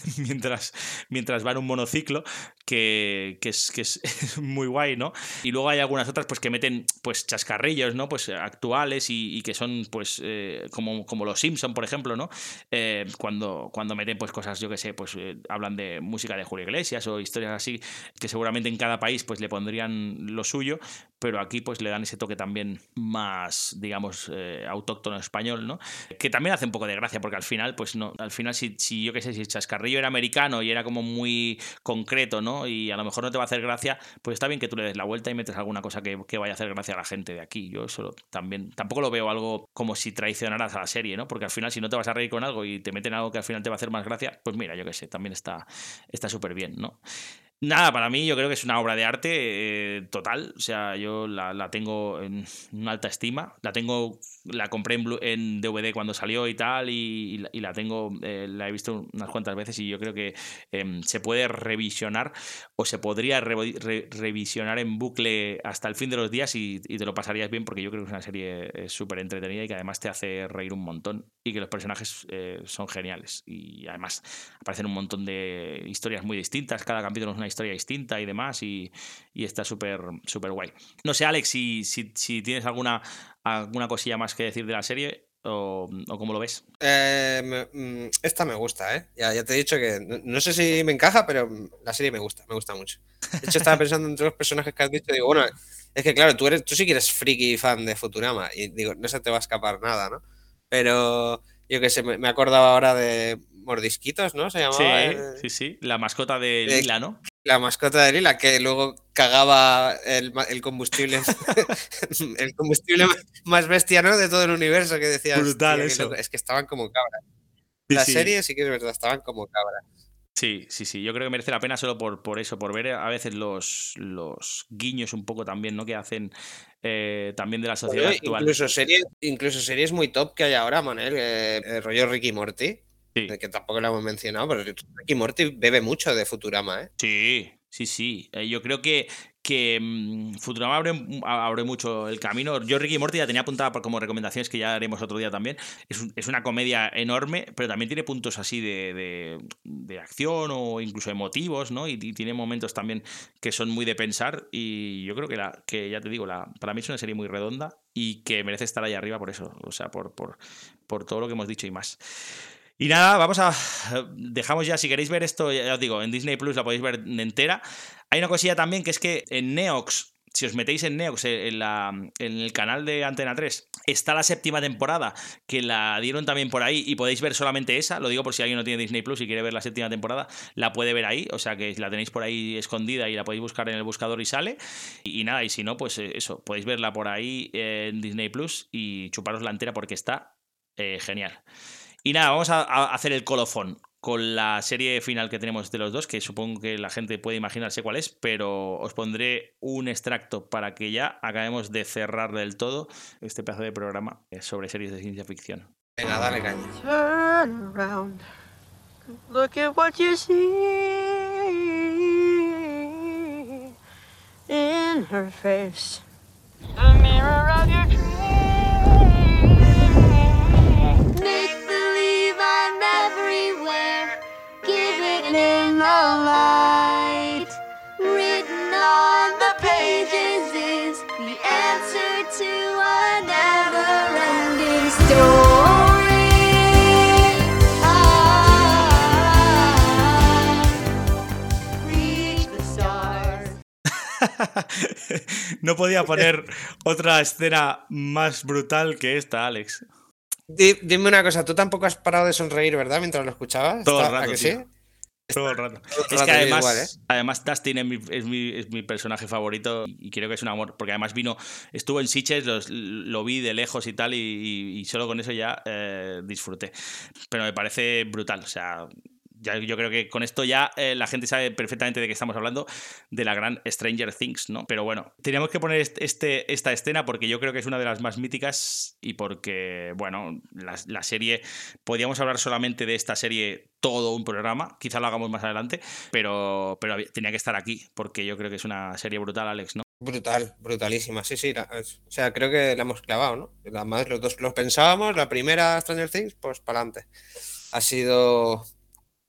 [laughs] mientras, mientras va en un monociclo, que, que, es, que [laughs] es muy guay, ¿no? Y luego hay algunas otras pues que meten pues chascarrillos, ¿no? Pues actuales y, que son pues eh, como, como los Simpson, por ejemplo, ¿no? Eh, cuando, cuando meten pues cosas, yo que sé, pues eh, hablan de música de Julio Iglesias o historias así, que seguramente en cada país pues le pondrían lo suyo, pero aquí pues le dan ese toque también más, digamos, autóctono español, ¿no? Que también hace un poco de gracia, porque al final, pues no, al final si, si yo sé, si chascarrillo era americano y era como muy concreto, ¿no? Y a lo mejor no te va a hacer gracia, pues está bien que tú le des la vuelta y metes alguna cosa que, que vaya a hacer gracia a la gente de aquí. Yo eso también, tampoco lo veo algo como si traicionaras a la serie, ¿no? Porque al final si no te vas a reír con algo y te meten algo que al final te va a hacer más gracia, pues mira, yo qué sé, también está súper bien, ¿no? Nada, para mí yo creo que es una obra de arte eh, total. O sea, yo la, la, tengo en una alta estima. La tengo, la compré en, en DVD cuando salió y tal, y, y la tengo, eh, la he visto unas cuantas veces y yo creo que eh, se puede revisionar o se podría re, re, revisionar en bucle hasta el fin de los días y, te lo pasarías bien porque yo creo que es una serie súper entretenida y que además te hace reír un montón y que los personajes eh, son geniales. Y además aparecen un montón de historias muy distintas. Cada capítulo es una historia distinta y demás, y, y está súper súper guay. No sé, Alex, si, si, si, tienes alguna, alguna cosilla más que decir de la serie. O, o cómo lo ves? Eh, me, esta me gusta, ¿eh? Ya, ya, te he dicho que no, sé si me encaja, pero la serie me gusta, me gusta mucho. De hecho, estaba pensando entre los personajes que has dicho, digo, bueno, es que claro, tú, eres, tú sí que eres friki fan de Futurama, y digo, no se te va a escapar nada, ¿no? Pero yo que sé, me, me acordaba ahora de Mordisquitos, ¿no? Se llamaba. Sí, el... sí, sí. La mascota de Lila, ¿no? La mascota de Lila, que luego cagaba el, el combustible. [laughs] el combustible más bestia, ¿no? De todo el universo que decías. Brutal, tío, eso. Que es que estaban como cabras. Sí, la sí. serie sí que es verdad, estaban como cabras. Sí, sí, sí. Yo creo que merece la pena solo por, por eso, por ver a veces los, los guiños un poco también, ¿no? Que hacen eh, también de la sociedad Oye, actual. Incluso series, incluso series muy top que hay ahora, Manel, eh, el rollo Ricky Morty. Sí. Que tampoco lo hemos mencionado, pero Ricky Morty bebe mucho de Futurama, ¿eh? Sí, sí, sí. Eh, yo creo que, que um, Futurama abre, abre, mucho el camino. Yo Ricky Morty ya tenía apuntada como recomendaciones que ya haremos otro día también. Es, un, es una comedia enorme, pero también tiene puntos así de, de, de acción o incluso emotivos, ¿no? Y, y, tiene momentos también que son muy de pensar. Y yo creo que, la, que ya te digo, la, para mí es una serie muy redonda y que merece estar ahí arriba por eso. O sea, por, por, por todo lo que hemos dicho y más. Y nada, vamos a. Dejamos ya, si queréis ver esto, ya os digo, en Disney Plus la podéis ver entera. Hay una cosilla también que es que en Neox si os metéis en Neox, eh, en, el canal de Antena 3, está la séptima temporada, que la dieron también por ahí y podéis ver solamente esa. Lo digo por si alguien no tiene Disney Plus y quiere ver la séptima temporada, la puede ver ahí. O sea que la tenéis por ahí escondida y la podéis buscar en el buscador y sale. Y, nada, y si no, pues eh, eso, podéis verla por ahí en Disney Plus y chuparos la entera porque está eh, genial. Y nada, vamos a, a hacer el colofón con la serie final que tenemos de los dos, que supongo que la gente puede imaginarse cuál es, pero os pondré un extracto para que ya acabemos de cerrar del todo este pedazo de programa sobre series de ciencia ficción. Venga, dale caña. Turn around. Look at what you see in her face. The mirror of your Make [laughs] no podía poner otra escena más brutal que esta, Alex. Di- dime una cosa, tú tampoco has parado de sonreír, ¿verdad? Mientras lo escuchabas. Todo el ¿Está- a rato, que sí? Todo el rato. Todo el Es rato que además, igual, ¿eh? además Dustin es mi, es, mi, es mi personaje favorito y creo que es un amor, porque además vino, estuvo en Sitges, los- lo vi de lejos y tal, y solo con eso ya eh, disfruté. Pero me parece brutal, o sea, ya, yo creo que con esto ya eh, la gente sabe perfectamente de qué estamos hablando, de la gran Stranger Things, ¿no? Pero bueno, teníamos que poner est- este, esta escena porque yo creo que es una de las más míticas y porque, bueno, la, serie, podíamos hablar solamente de esta serie todo un programa, quizá lo hagamos más adelante, pero, pero tenía que estar aquí porque yo creo que es una serie brutal, Alex, ¿no? Brutal, brutalísima. Sí, sí. o sea, creo que la hemos clavado, ¿no? Los dos los pensábamos. La primera, Stranger Things, pues para adelante. Ha sido,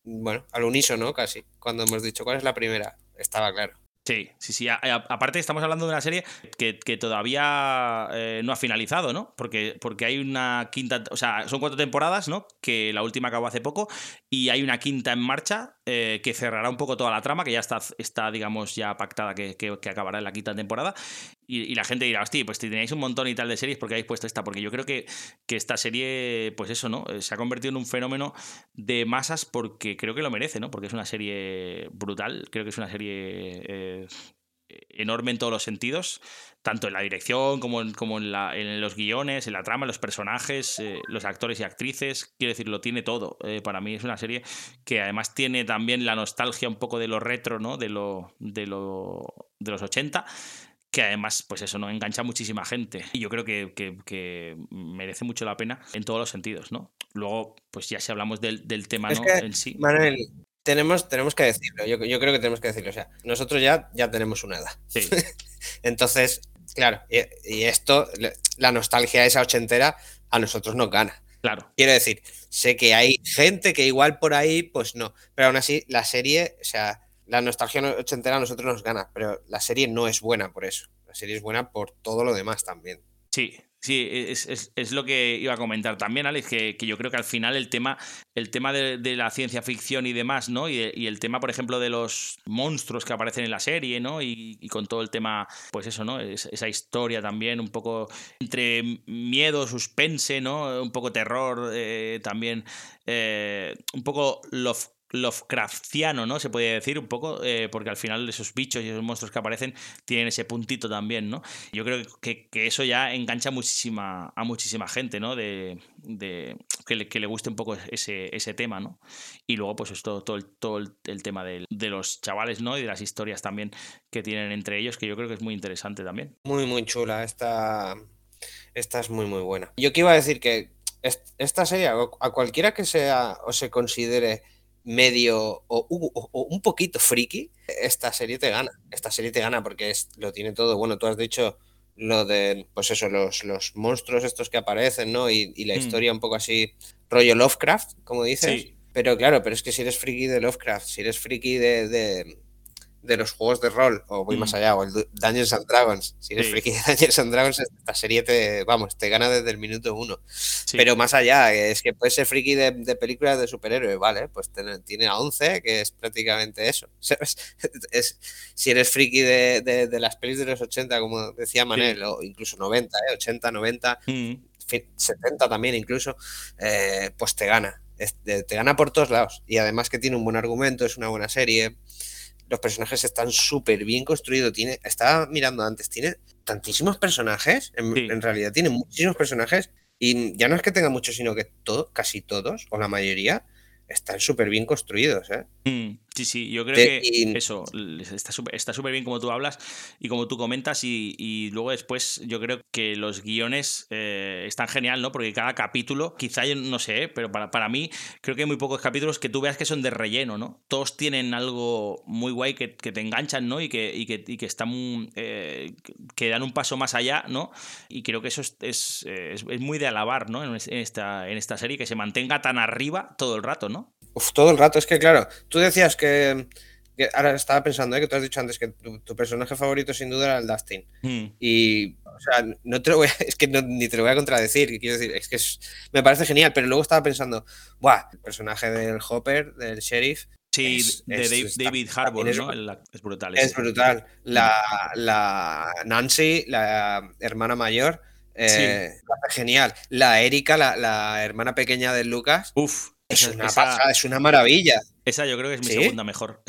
bueno, al unísono casi. Cuando hemos dicho cuál es la primera, estaba claro. Sí, sí, sí. Aparte estamos hablando de una serie que, que todavía eh, no ha finalizado, ¿no? Porque, porque hay una quinta, o sea, son cuatro temporadas, ¿no? Que la última acabó hace poco y hay una quinta en marcha eh, que cerrará un poco toda la trama, que ya está, está digamos, ya pactada que- que acabará en la quinta temporada. Y, la gente dirá, hostia, pues tenéis un montón y tal de series, porque habéis puesto esta? Porque yo creo que, que esta serie, pues eso, ¿no? Eh, Se ha convertido en un fenómeno de masas porque creo que lo merece, ¿no? Porque es una serie brutal, creo que es una serie eh, enorme en todos los sentidos, tanto en la dirección como en, como en, la- en los guiones, en la trama, en los personajes, eh, los actores y actrices, quiero decir, lo tiene todo. Para mí es una serie que además tiene también la nostalgia un poco de lo retro, ¿no? De lo, de lo de los 80 que además, pues eso, ¿no? Engancha a muchísima gente. Y yo creo que, que- que merece mucho la pena en todos los sentidos, ¿no? Luego, pues ya si hablamos del, del tema, Es ¿no? que, en sí. Manuel, tenemos, tenemos que decirlo. Yo, yo creo que tenemos que decirlo. O sea, nosotros ya, ya tenemos una edad. Sí. [laughs] Entonces, claro, y, y esto, la nostalgia esa ochentera, a nosotros nos gana. Claro. Quiero decir, sé que hay gente que igual por ahí, pues no. Pero aún así, la serie, o sea, la nostalgia no- ochentera a nosotros nos gana, pero la serie no es buena por eso. La serie es buena por todo lo demás también. Sí, sí, es, es- es lo que iba a comentar también, Alex, que, que yo creo que al final el tema, el tema de, de la ciencia ficción y demás, ¿no? Y, el tema, por ejemplo, de los monstruos que aparecen en la serie, ¿no? Y, con todo el tema, pues eso, ¿no? Es- esa historia también, un poco entre miedo, suspense, ¿no? Un poco terror, eh, también, eh, un poco love. Lovecraftiano, ¿no? Se podría decir un poco, eh, porque al final esos bichos y esos monstruos que aparecen tienen ese puntito también, ¿no? Yo creo que, eso ya engancha muchísima, a muchísima gente, ¿no? De, de- que, le, que le guste un poco ese, ese tema, ¿no? Y luego, pues esto, todo, el, todo el, tema del- de, los chavales, ¿no? Y de las historias también que tienen entre ellos, que yo creo que es muy interesante también. Muy, muy chula. Esta, esta es muy, muy buena. Yo que iba a decir que est- esta serie, a cualquiera que sea o se considere medio o, u- o- o un poquito friki, esta serie te gana. Esta serie te gana porque es, lo tiene todo. Bueno, tú has dicho lo de, pues eso, los, los monstruos estos que aparecen, ¿no? Y, y la Mm. historia un poco así, rollo Lovecraft, como dices. Sí. Pero claro, pero es que si eres friki de Lovecraft, si eres friki de, de, de los juegos de rol, o voy más Mm. allá, o el Du- Dungeons and Dragons. Si eres Sí. friki de Dungeons and Dragons, esta serie te, vamos, te gana desde el minuto uno. Sí. Pero más allá, es que puedes ser friki de, de películas de superhéroes, ¿vale? Pues tiene, tiene a 11, que es prácticamente eso. [laughs] ¿sabes? Es, si eres friki de, de- de las pelis de los 80, como decía Manel, o incluso 90, ¿eh? 80, 90, Mm. fin- 70 también incluso, eh, pues te gana. Te te gana por todos lados. Y además que tiene un buen argumento, es una buena serie. Los personajes están súper bien construidos. Tiene, estaba mirando antes, tiene tantísimos personajes. En, en realidad tiene muchísimos personajes. Y ya no es que tenga muchos, sino que todo, casi todos, o la mayoría, están súper bien construidos. ¿eh? Mm, Sí, sí, yo creo que eso está súper está súper bien como tú hablas y como tú comentas y, y luego después yo creo que los guiones eh, están genial, ¿no? Porque cada capítulo, quizá yo no sé, ¿eh? pero para, para mí creo que hay muy pocos capítulos que tú veas que son de relleno, ¿no? Todos tienen algo muy guay que, que te enganchan, ¿no? Y que, y que, y que están eh, que dan un paso más allá, ¿no? Y creo que eso es, es, es- es muy de alabar, ¿no? En esta, en esta serie, que se mantenga tan arriba todo el rato, ¿no? Uf, todo el rato. Es que, claro, tú decías que. Que ahora estaba pensando, ¿eh? que tú has dicho antes que tu, tu personaje favorito sin duda era el Dustin. Mm. Y, o sea, no te lo voy a- [laughs] es que no- ni te lo voy a contradecir, quiero decir, es que es- me parece genial, pero luego estaba pensando, ¡buah! El personaje del Hopper, del sheriff. Sí, es- de es- David Harbour, es- ¿no? Es brutal. Es brutal. La, la Nancy, la hermana mayor, eh, hace genial. La Erika, la, la hermana pequeña de Lucas. Uf, es una esa- pasada, es una maravilla. Esa yo creo que es mi ¿Sí? segunda mejor.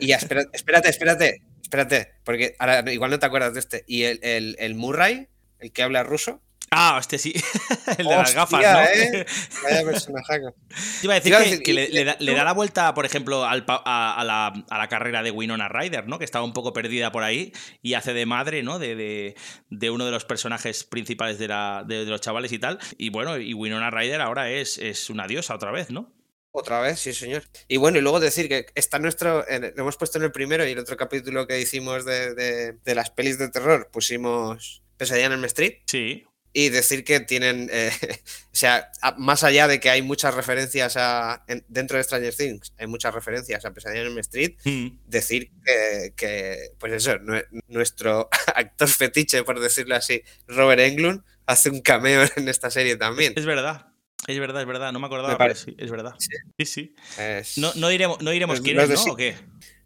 Y, y espérate, espérate, espérate, porque ahora igual no te acuerdas de este. Y el, el, el Murray, el que habla ruso. Ah, este sí. [laughs] el de las gafas, ¿no? ¿eh? [laughs] Vaya personajaco. Te iba a decir Iba a que, decir, que le, le da, le da la vuelta, por ejemplo, al a, a la, a la carrera de Winona Ryder, ¿no? Que estaba un poco perdida por ahí y hace de madre, ¿no? De, de, de uno de los personajes principales de, la, de, de los chavales y tal. Y bueno, y Winona Ryder ahora es, es una diosa otra vez, ¿no? Otra vez, sí, señor. Y bueno, y luego decir que está nuestro. en- lo hemos puesto en el primero y el otro capítulo que hicimos de, de- de las pelis de terror, pusimos Pesadilla en el Street. Sí. Y decir que tienen. eh, [laughs] o sea, más allá de que hay muchas referencias a. en- dentro de Stranger Things, hay muchas referencias a Pesadilla en el Street. Mm. Decir que, que, pues eso, nue- nuestro [laughs] actor fetiche, por decirlo así, Robert Englund, hace un cameo en esta serie también. Es verdad. Es verdad, es verdad. No me acordaba, Me pero sí, es verdad. Sí, sí. Es- No, no diremos, no diremos Pues quién los es, de ¿no? sí- ¿O qué?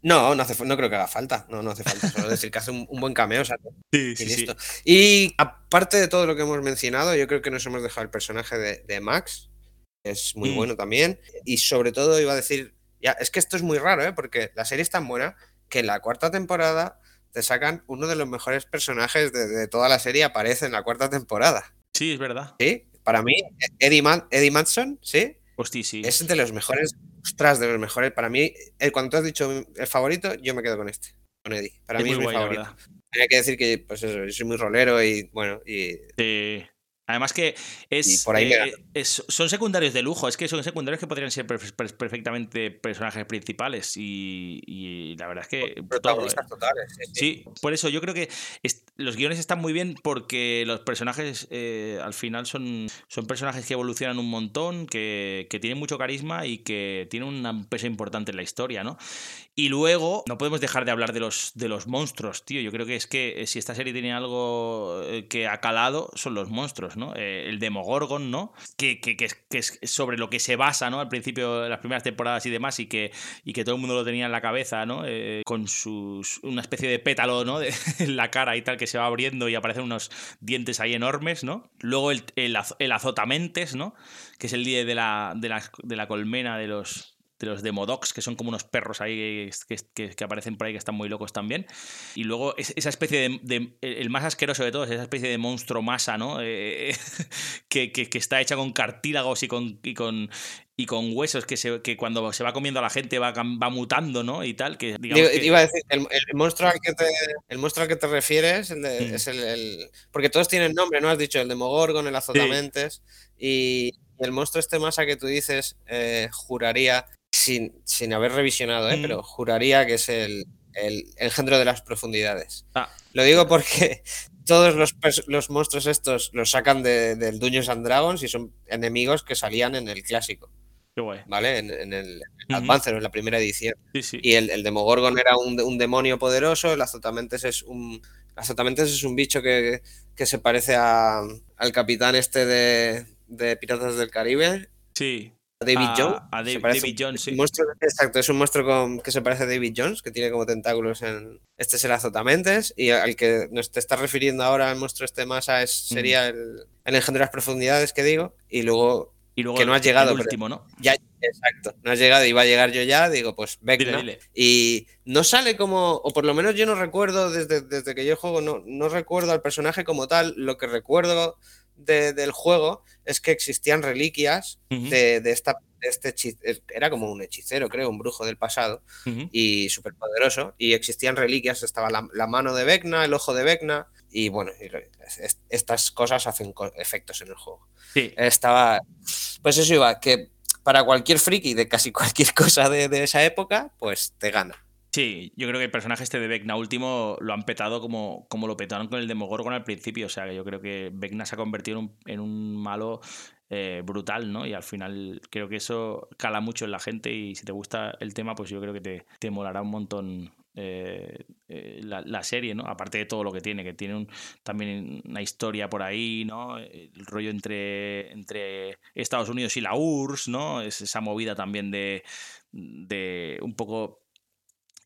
No, no, hace, no creo que haga falta. No, no hace falta. Solo decir que hace un, un buen cameo. o sea, Sí, y sí. Y aparte de todo lo que hemos mencionado, yo creo que nos hemos dejado el personaje de, de Max. que Es muy Mm. bueno también. Y sobre todo iba a decir. Ya, es que esto es muy raro, ¿eh? Porque la serie es tan buena que en la cuarta temporada te sacan uno de los mejores personajes de, de toda la serie. Aparece en la cuarta temporada. Sí, es verdad. ¿Sí? Para mí, Eddie, Man- Eddie Madson, ¿sí? Hostia, sí. Es de los mejores, ostras, de los mejores. Para mí, eh, cuando tú has dicho el favorito, yo me quedo con este, con Eddie. Para Es mí es mi guay, favorito. Hay que decir que, pues eso, yo soy muy rolero y bueno, y Sí. Además que es, por ahí me eh, es- son secundarios de lujo, es que son secundarios que podrían ser perfe- per- perfectamente personajes principales y, y la verdad es que todo, ¿eh? protagonistas totales. sí, por eso yo creo que los guiones están muy bien porque los personajes eh, al final son, son personajes que evolucionan un montón, que, que tienen mucho carisma y que tienen un peso importante en la historia, ¿no? Y luego no podemos dejar de hablar de los, de los monstruos, tío. Yo creo que es que eh, si esta serie tiene algo eh, que ha calado son los monstruos, ¿no? Eh, el Demogorgon, ¿no? Que, que, que es, sobre lo que se basa, ¿no? Al principio de las primeras temporadas y demás y que, y que todo el mundo lo tenía en la cabeza, ¿no? Con sus, una especie de pétalo, ¿no? [laughs] De, en la cara y tal que se va abriendo y aparecen unos dientes ahí enormes, ¿no? Luego el, el azotamentes, ¿no? Que es el líder de la, de la, de la colmena de los de los Demodocs, que son como unos perros ahí que, que- que aparecen por ahí que están muy locos también. Y luego es- esa especie de, de- El más asqueroso de todos, esa especie de monstruo masa, ¿no? Eh, [laughs] que, que- está hecha con cartílagos y con. Y con y con huesos que, se, que cuando se va comiendo a la gente va, va mutando, ¿no? Y tal, que digamos Digo, que- Iba a decir, el, el monstruo al que te, el monstruo al que te refieres el de- Mm. es el, el- Porque todos tienen nombre, ¿no? Has dicho el Demogorgon, el Azotamentes. Y el monstruo este masa que tú dices, eh, juraría, sin, sin haber revisionado, ¿eh? Mm. Pero juraría que es el, el engendro de las profundidades. Ah. Lo digo porque todos los, los monstruos estos los sacan de- del Dungeons and Dragons y son enemigos que salían en el clásico. Qué guay. ¿vale? En, en el Ujú. Advance, en la primera edición. Sí, sí. Y el, el Demogorgon era un, un demonio poderoso, el Azotamentes es un. Azotamentes es un bicho que, que se parece a- al capitán este de, de Piratas del Caribe. Sí. David Jones. a David Jones, sí. un monstruo- exacto, es un monstruo con- que se parece a David Jones, que tiene como tentáculos en. Este es el Azotamentes. Y al que nos te estás refiriendo ahora, el monstruo este masa, es, sería el, el engendro de las profundidades que digo. Y luego. Y luego que no has llegado. el último, ¿no? ya, exacto. No has llegado y va a llegar yo ya, digo, pues Vecna. Dile, dile. Y no sale como, o por lo menos yo no recuerdo, desde, desde que yo juego, no, no recuerdo al personaje como tal. Lo que recuerdo de- del juego es que existían reliquias de, de esta, de este Era como un hechicero, creo, un brujo del pasado y súper poderoso. Y existían reliquias, estaba la, la mano de Vecna, el ojo de Vecna. Y bueno, y lo- es- estas cosas hacen co- efectos en el juego. Sí. Estaba. Pues eso iba, que para cualquier friki de casi cualquier [laughs] cosa de, de esa época, pues te gana. Sí, yo creo que el personaje este de Vecna último lo han petado como, como lo petaron con el Demogorgon al principio. O sea, que yo creo que Vecna se ha convertido en un, malo eh, brutal, ¿no? Y al final creo que eso cala mucho en la gente y si te gusta el tema, pues yo creo que te, te molará un montón eh, eh, la, la serie, ¿no? Aparte de todo lo que tiene, que tiene también una historia por ahí, ¿no? El rollo entre, entre Estados Unidos y la URSS, ¿no? Es esa movida también de, de un poco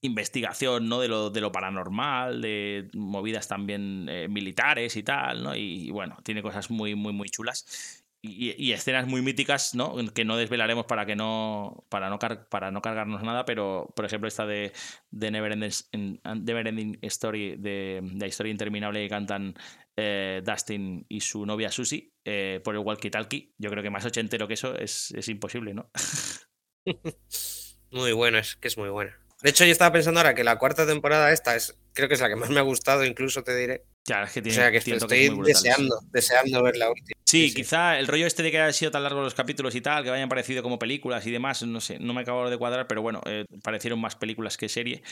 investigación, ¿no? De lo, de lo paranormal, de movidas también eh, militares y tal, ¿no? Y, bueno, tiene cosas muy, muy, muy chulas. Y, escenas muy míticas, ¿no? Que no desvelaremos para que no. para no, car- para no cargarnos nada, pero por ejemplo, esta de, de Neverending, en- Neverending Story, de, la historia interminable que cantan eh, Dustin y su novia Susie eh, por el walkie talkie. Yo creo que más ochentero que eso es, es imposible, ¿no? [laughs] Muy bueno, es que es muy buena. De hecho, yo estaba pensando ahora que la cuarta temporada esta es, creo que es la que más me ha gustado, incluso te diré. Ya, es que tiene, o sea que estoy muy brutales. deseando, deseando ver la última. Sí, quizá el rollo este de que hayan sido tan largos los capítulos y tal, que hayan parecido como películas y demás, no sé, no me acabo de cuadrar, pero bueno, eh, parecieron más películas que serie,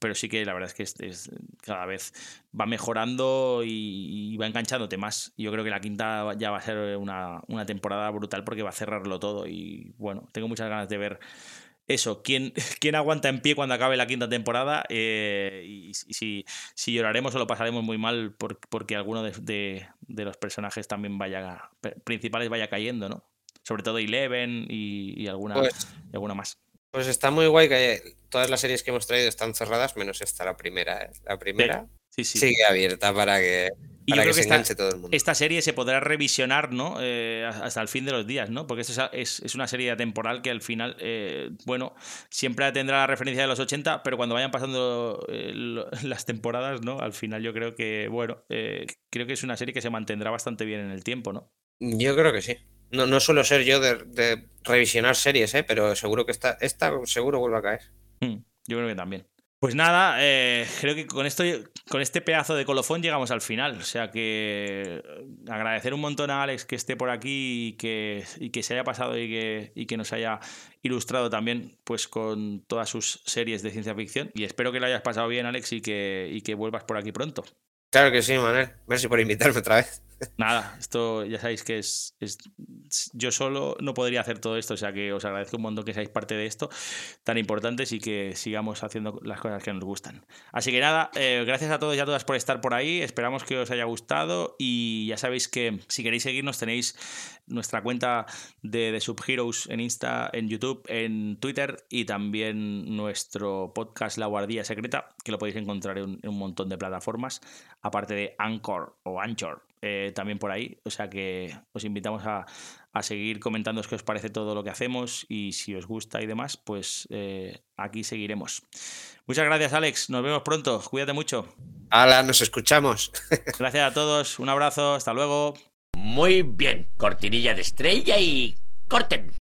pero sí que la verdad es que es, es- cada vez va mejorando y, y va enganchándote más. Yo creo que la quinta ya va a ser una, una temporada brutal porque va a cerrarlo todo y bueno, tengo muchas ganas de ver eso, quién, [laughs] quién aguanta en pie cuando acabe la quinta temporada eh, y, y si, si lloraremos o lo pasaremos muy mal por- porque alguno de, de- de los personajes también vaya, principales vaya cayendo, ¿no? Sobre todo Eleven y, y alguna, Pues- y alguna más. Pues está muy guay que todas las series que hemos traído están cerradas, menos esta, la primera. ¿eh? La primera Sí, sí. sigue abierta para que, Y yo para creo que esta, todo el mundo. esta serie se podrá revisionar ¿no? Eh, hasta el fin de los días, ¿no? Porque esto es, es- una serie temporal que al final, eh, bueno, siempre tendrá la referencia de los 80, pero cuando vayan pasando eh, lo- [laughs] las temporadas, ¿no? Al final yo creo que, bueno, creo que es una serie que se mantendrá bastante bien en el tiempo, ¿no? Yo creo que sí. No, no suelo ser yo de, de revisionar series, ¿eh? pero seguro que esta, esta seguro vuelve a caer. Mm, Yo creo que también. Pues nada, eh, creo que con esto, con este pedazo de colofón llegamos al final. O sea que eh, agradecer un montón a Alex que esté por aquí y que, que se haya pasado y que, y que nos haya ilustrado también pues con todas sus series de ciencia ficción. Y espero que lo hayas pasado bien, Alex, y que, y que vuelvas por aquí pronto. Claro que sí, Manuel. Merci por invitarme otra vez. Nada, esto ya sabéis que es, Yo solo no podría hacer todo esto, o sea que os agradezco un montón que seáis parte de esto tan importantes y que sigamos haciendo las cosas que nos gustan. Así que nada, eh, gracias a todos y a todas por estar por ahí, esperamos que os haya gustado y ya sabéis que si queréis seguirnos tenéis nuestra cuenta de, de Subheroes en Insta, en YouTube, en Twitter y también nuestro podcast La Guardia Secreta, que lo podéis encontrar en, en un montón de plataformas, aparte de Anchor o Anchor, eh, también por ahí. O sea que os invitamos a, a seguir comentando qué os parece todo lo que hacemos y si os gusta y demás, pues eh, aquí seguiremos. Muchas gracias, Alex. Nos vemos pronto. Cuídate mucho. Hala, nos escuchamos. [laughs] Gracias a todos. Un abrazo. Hasta luego. Muy bien. Cortinilla de estrella y corten.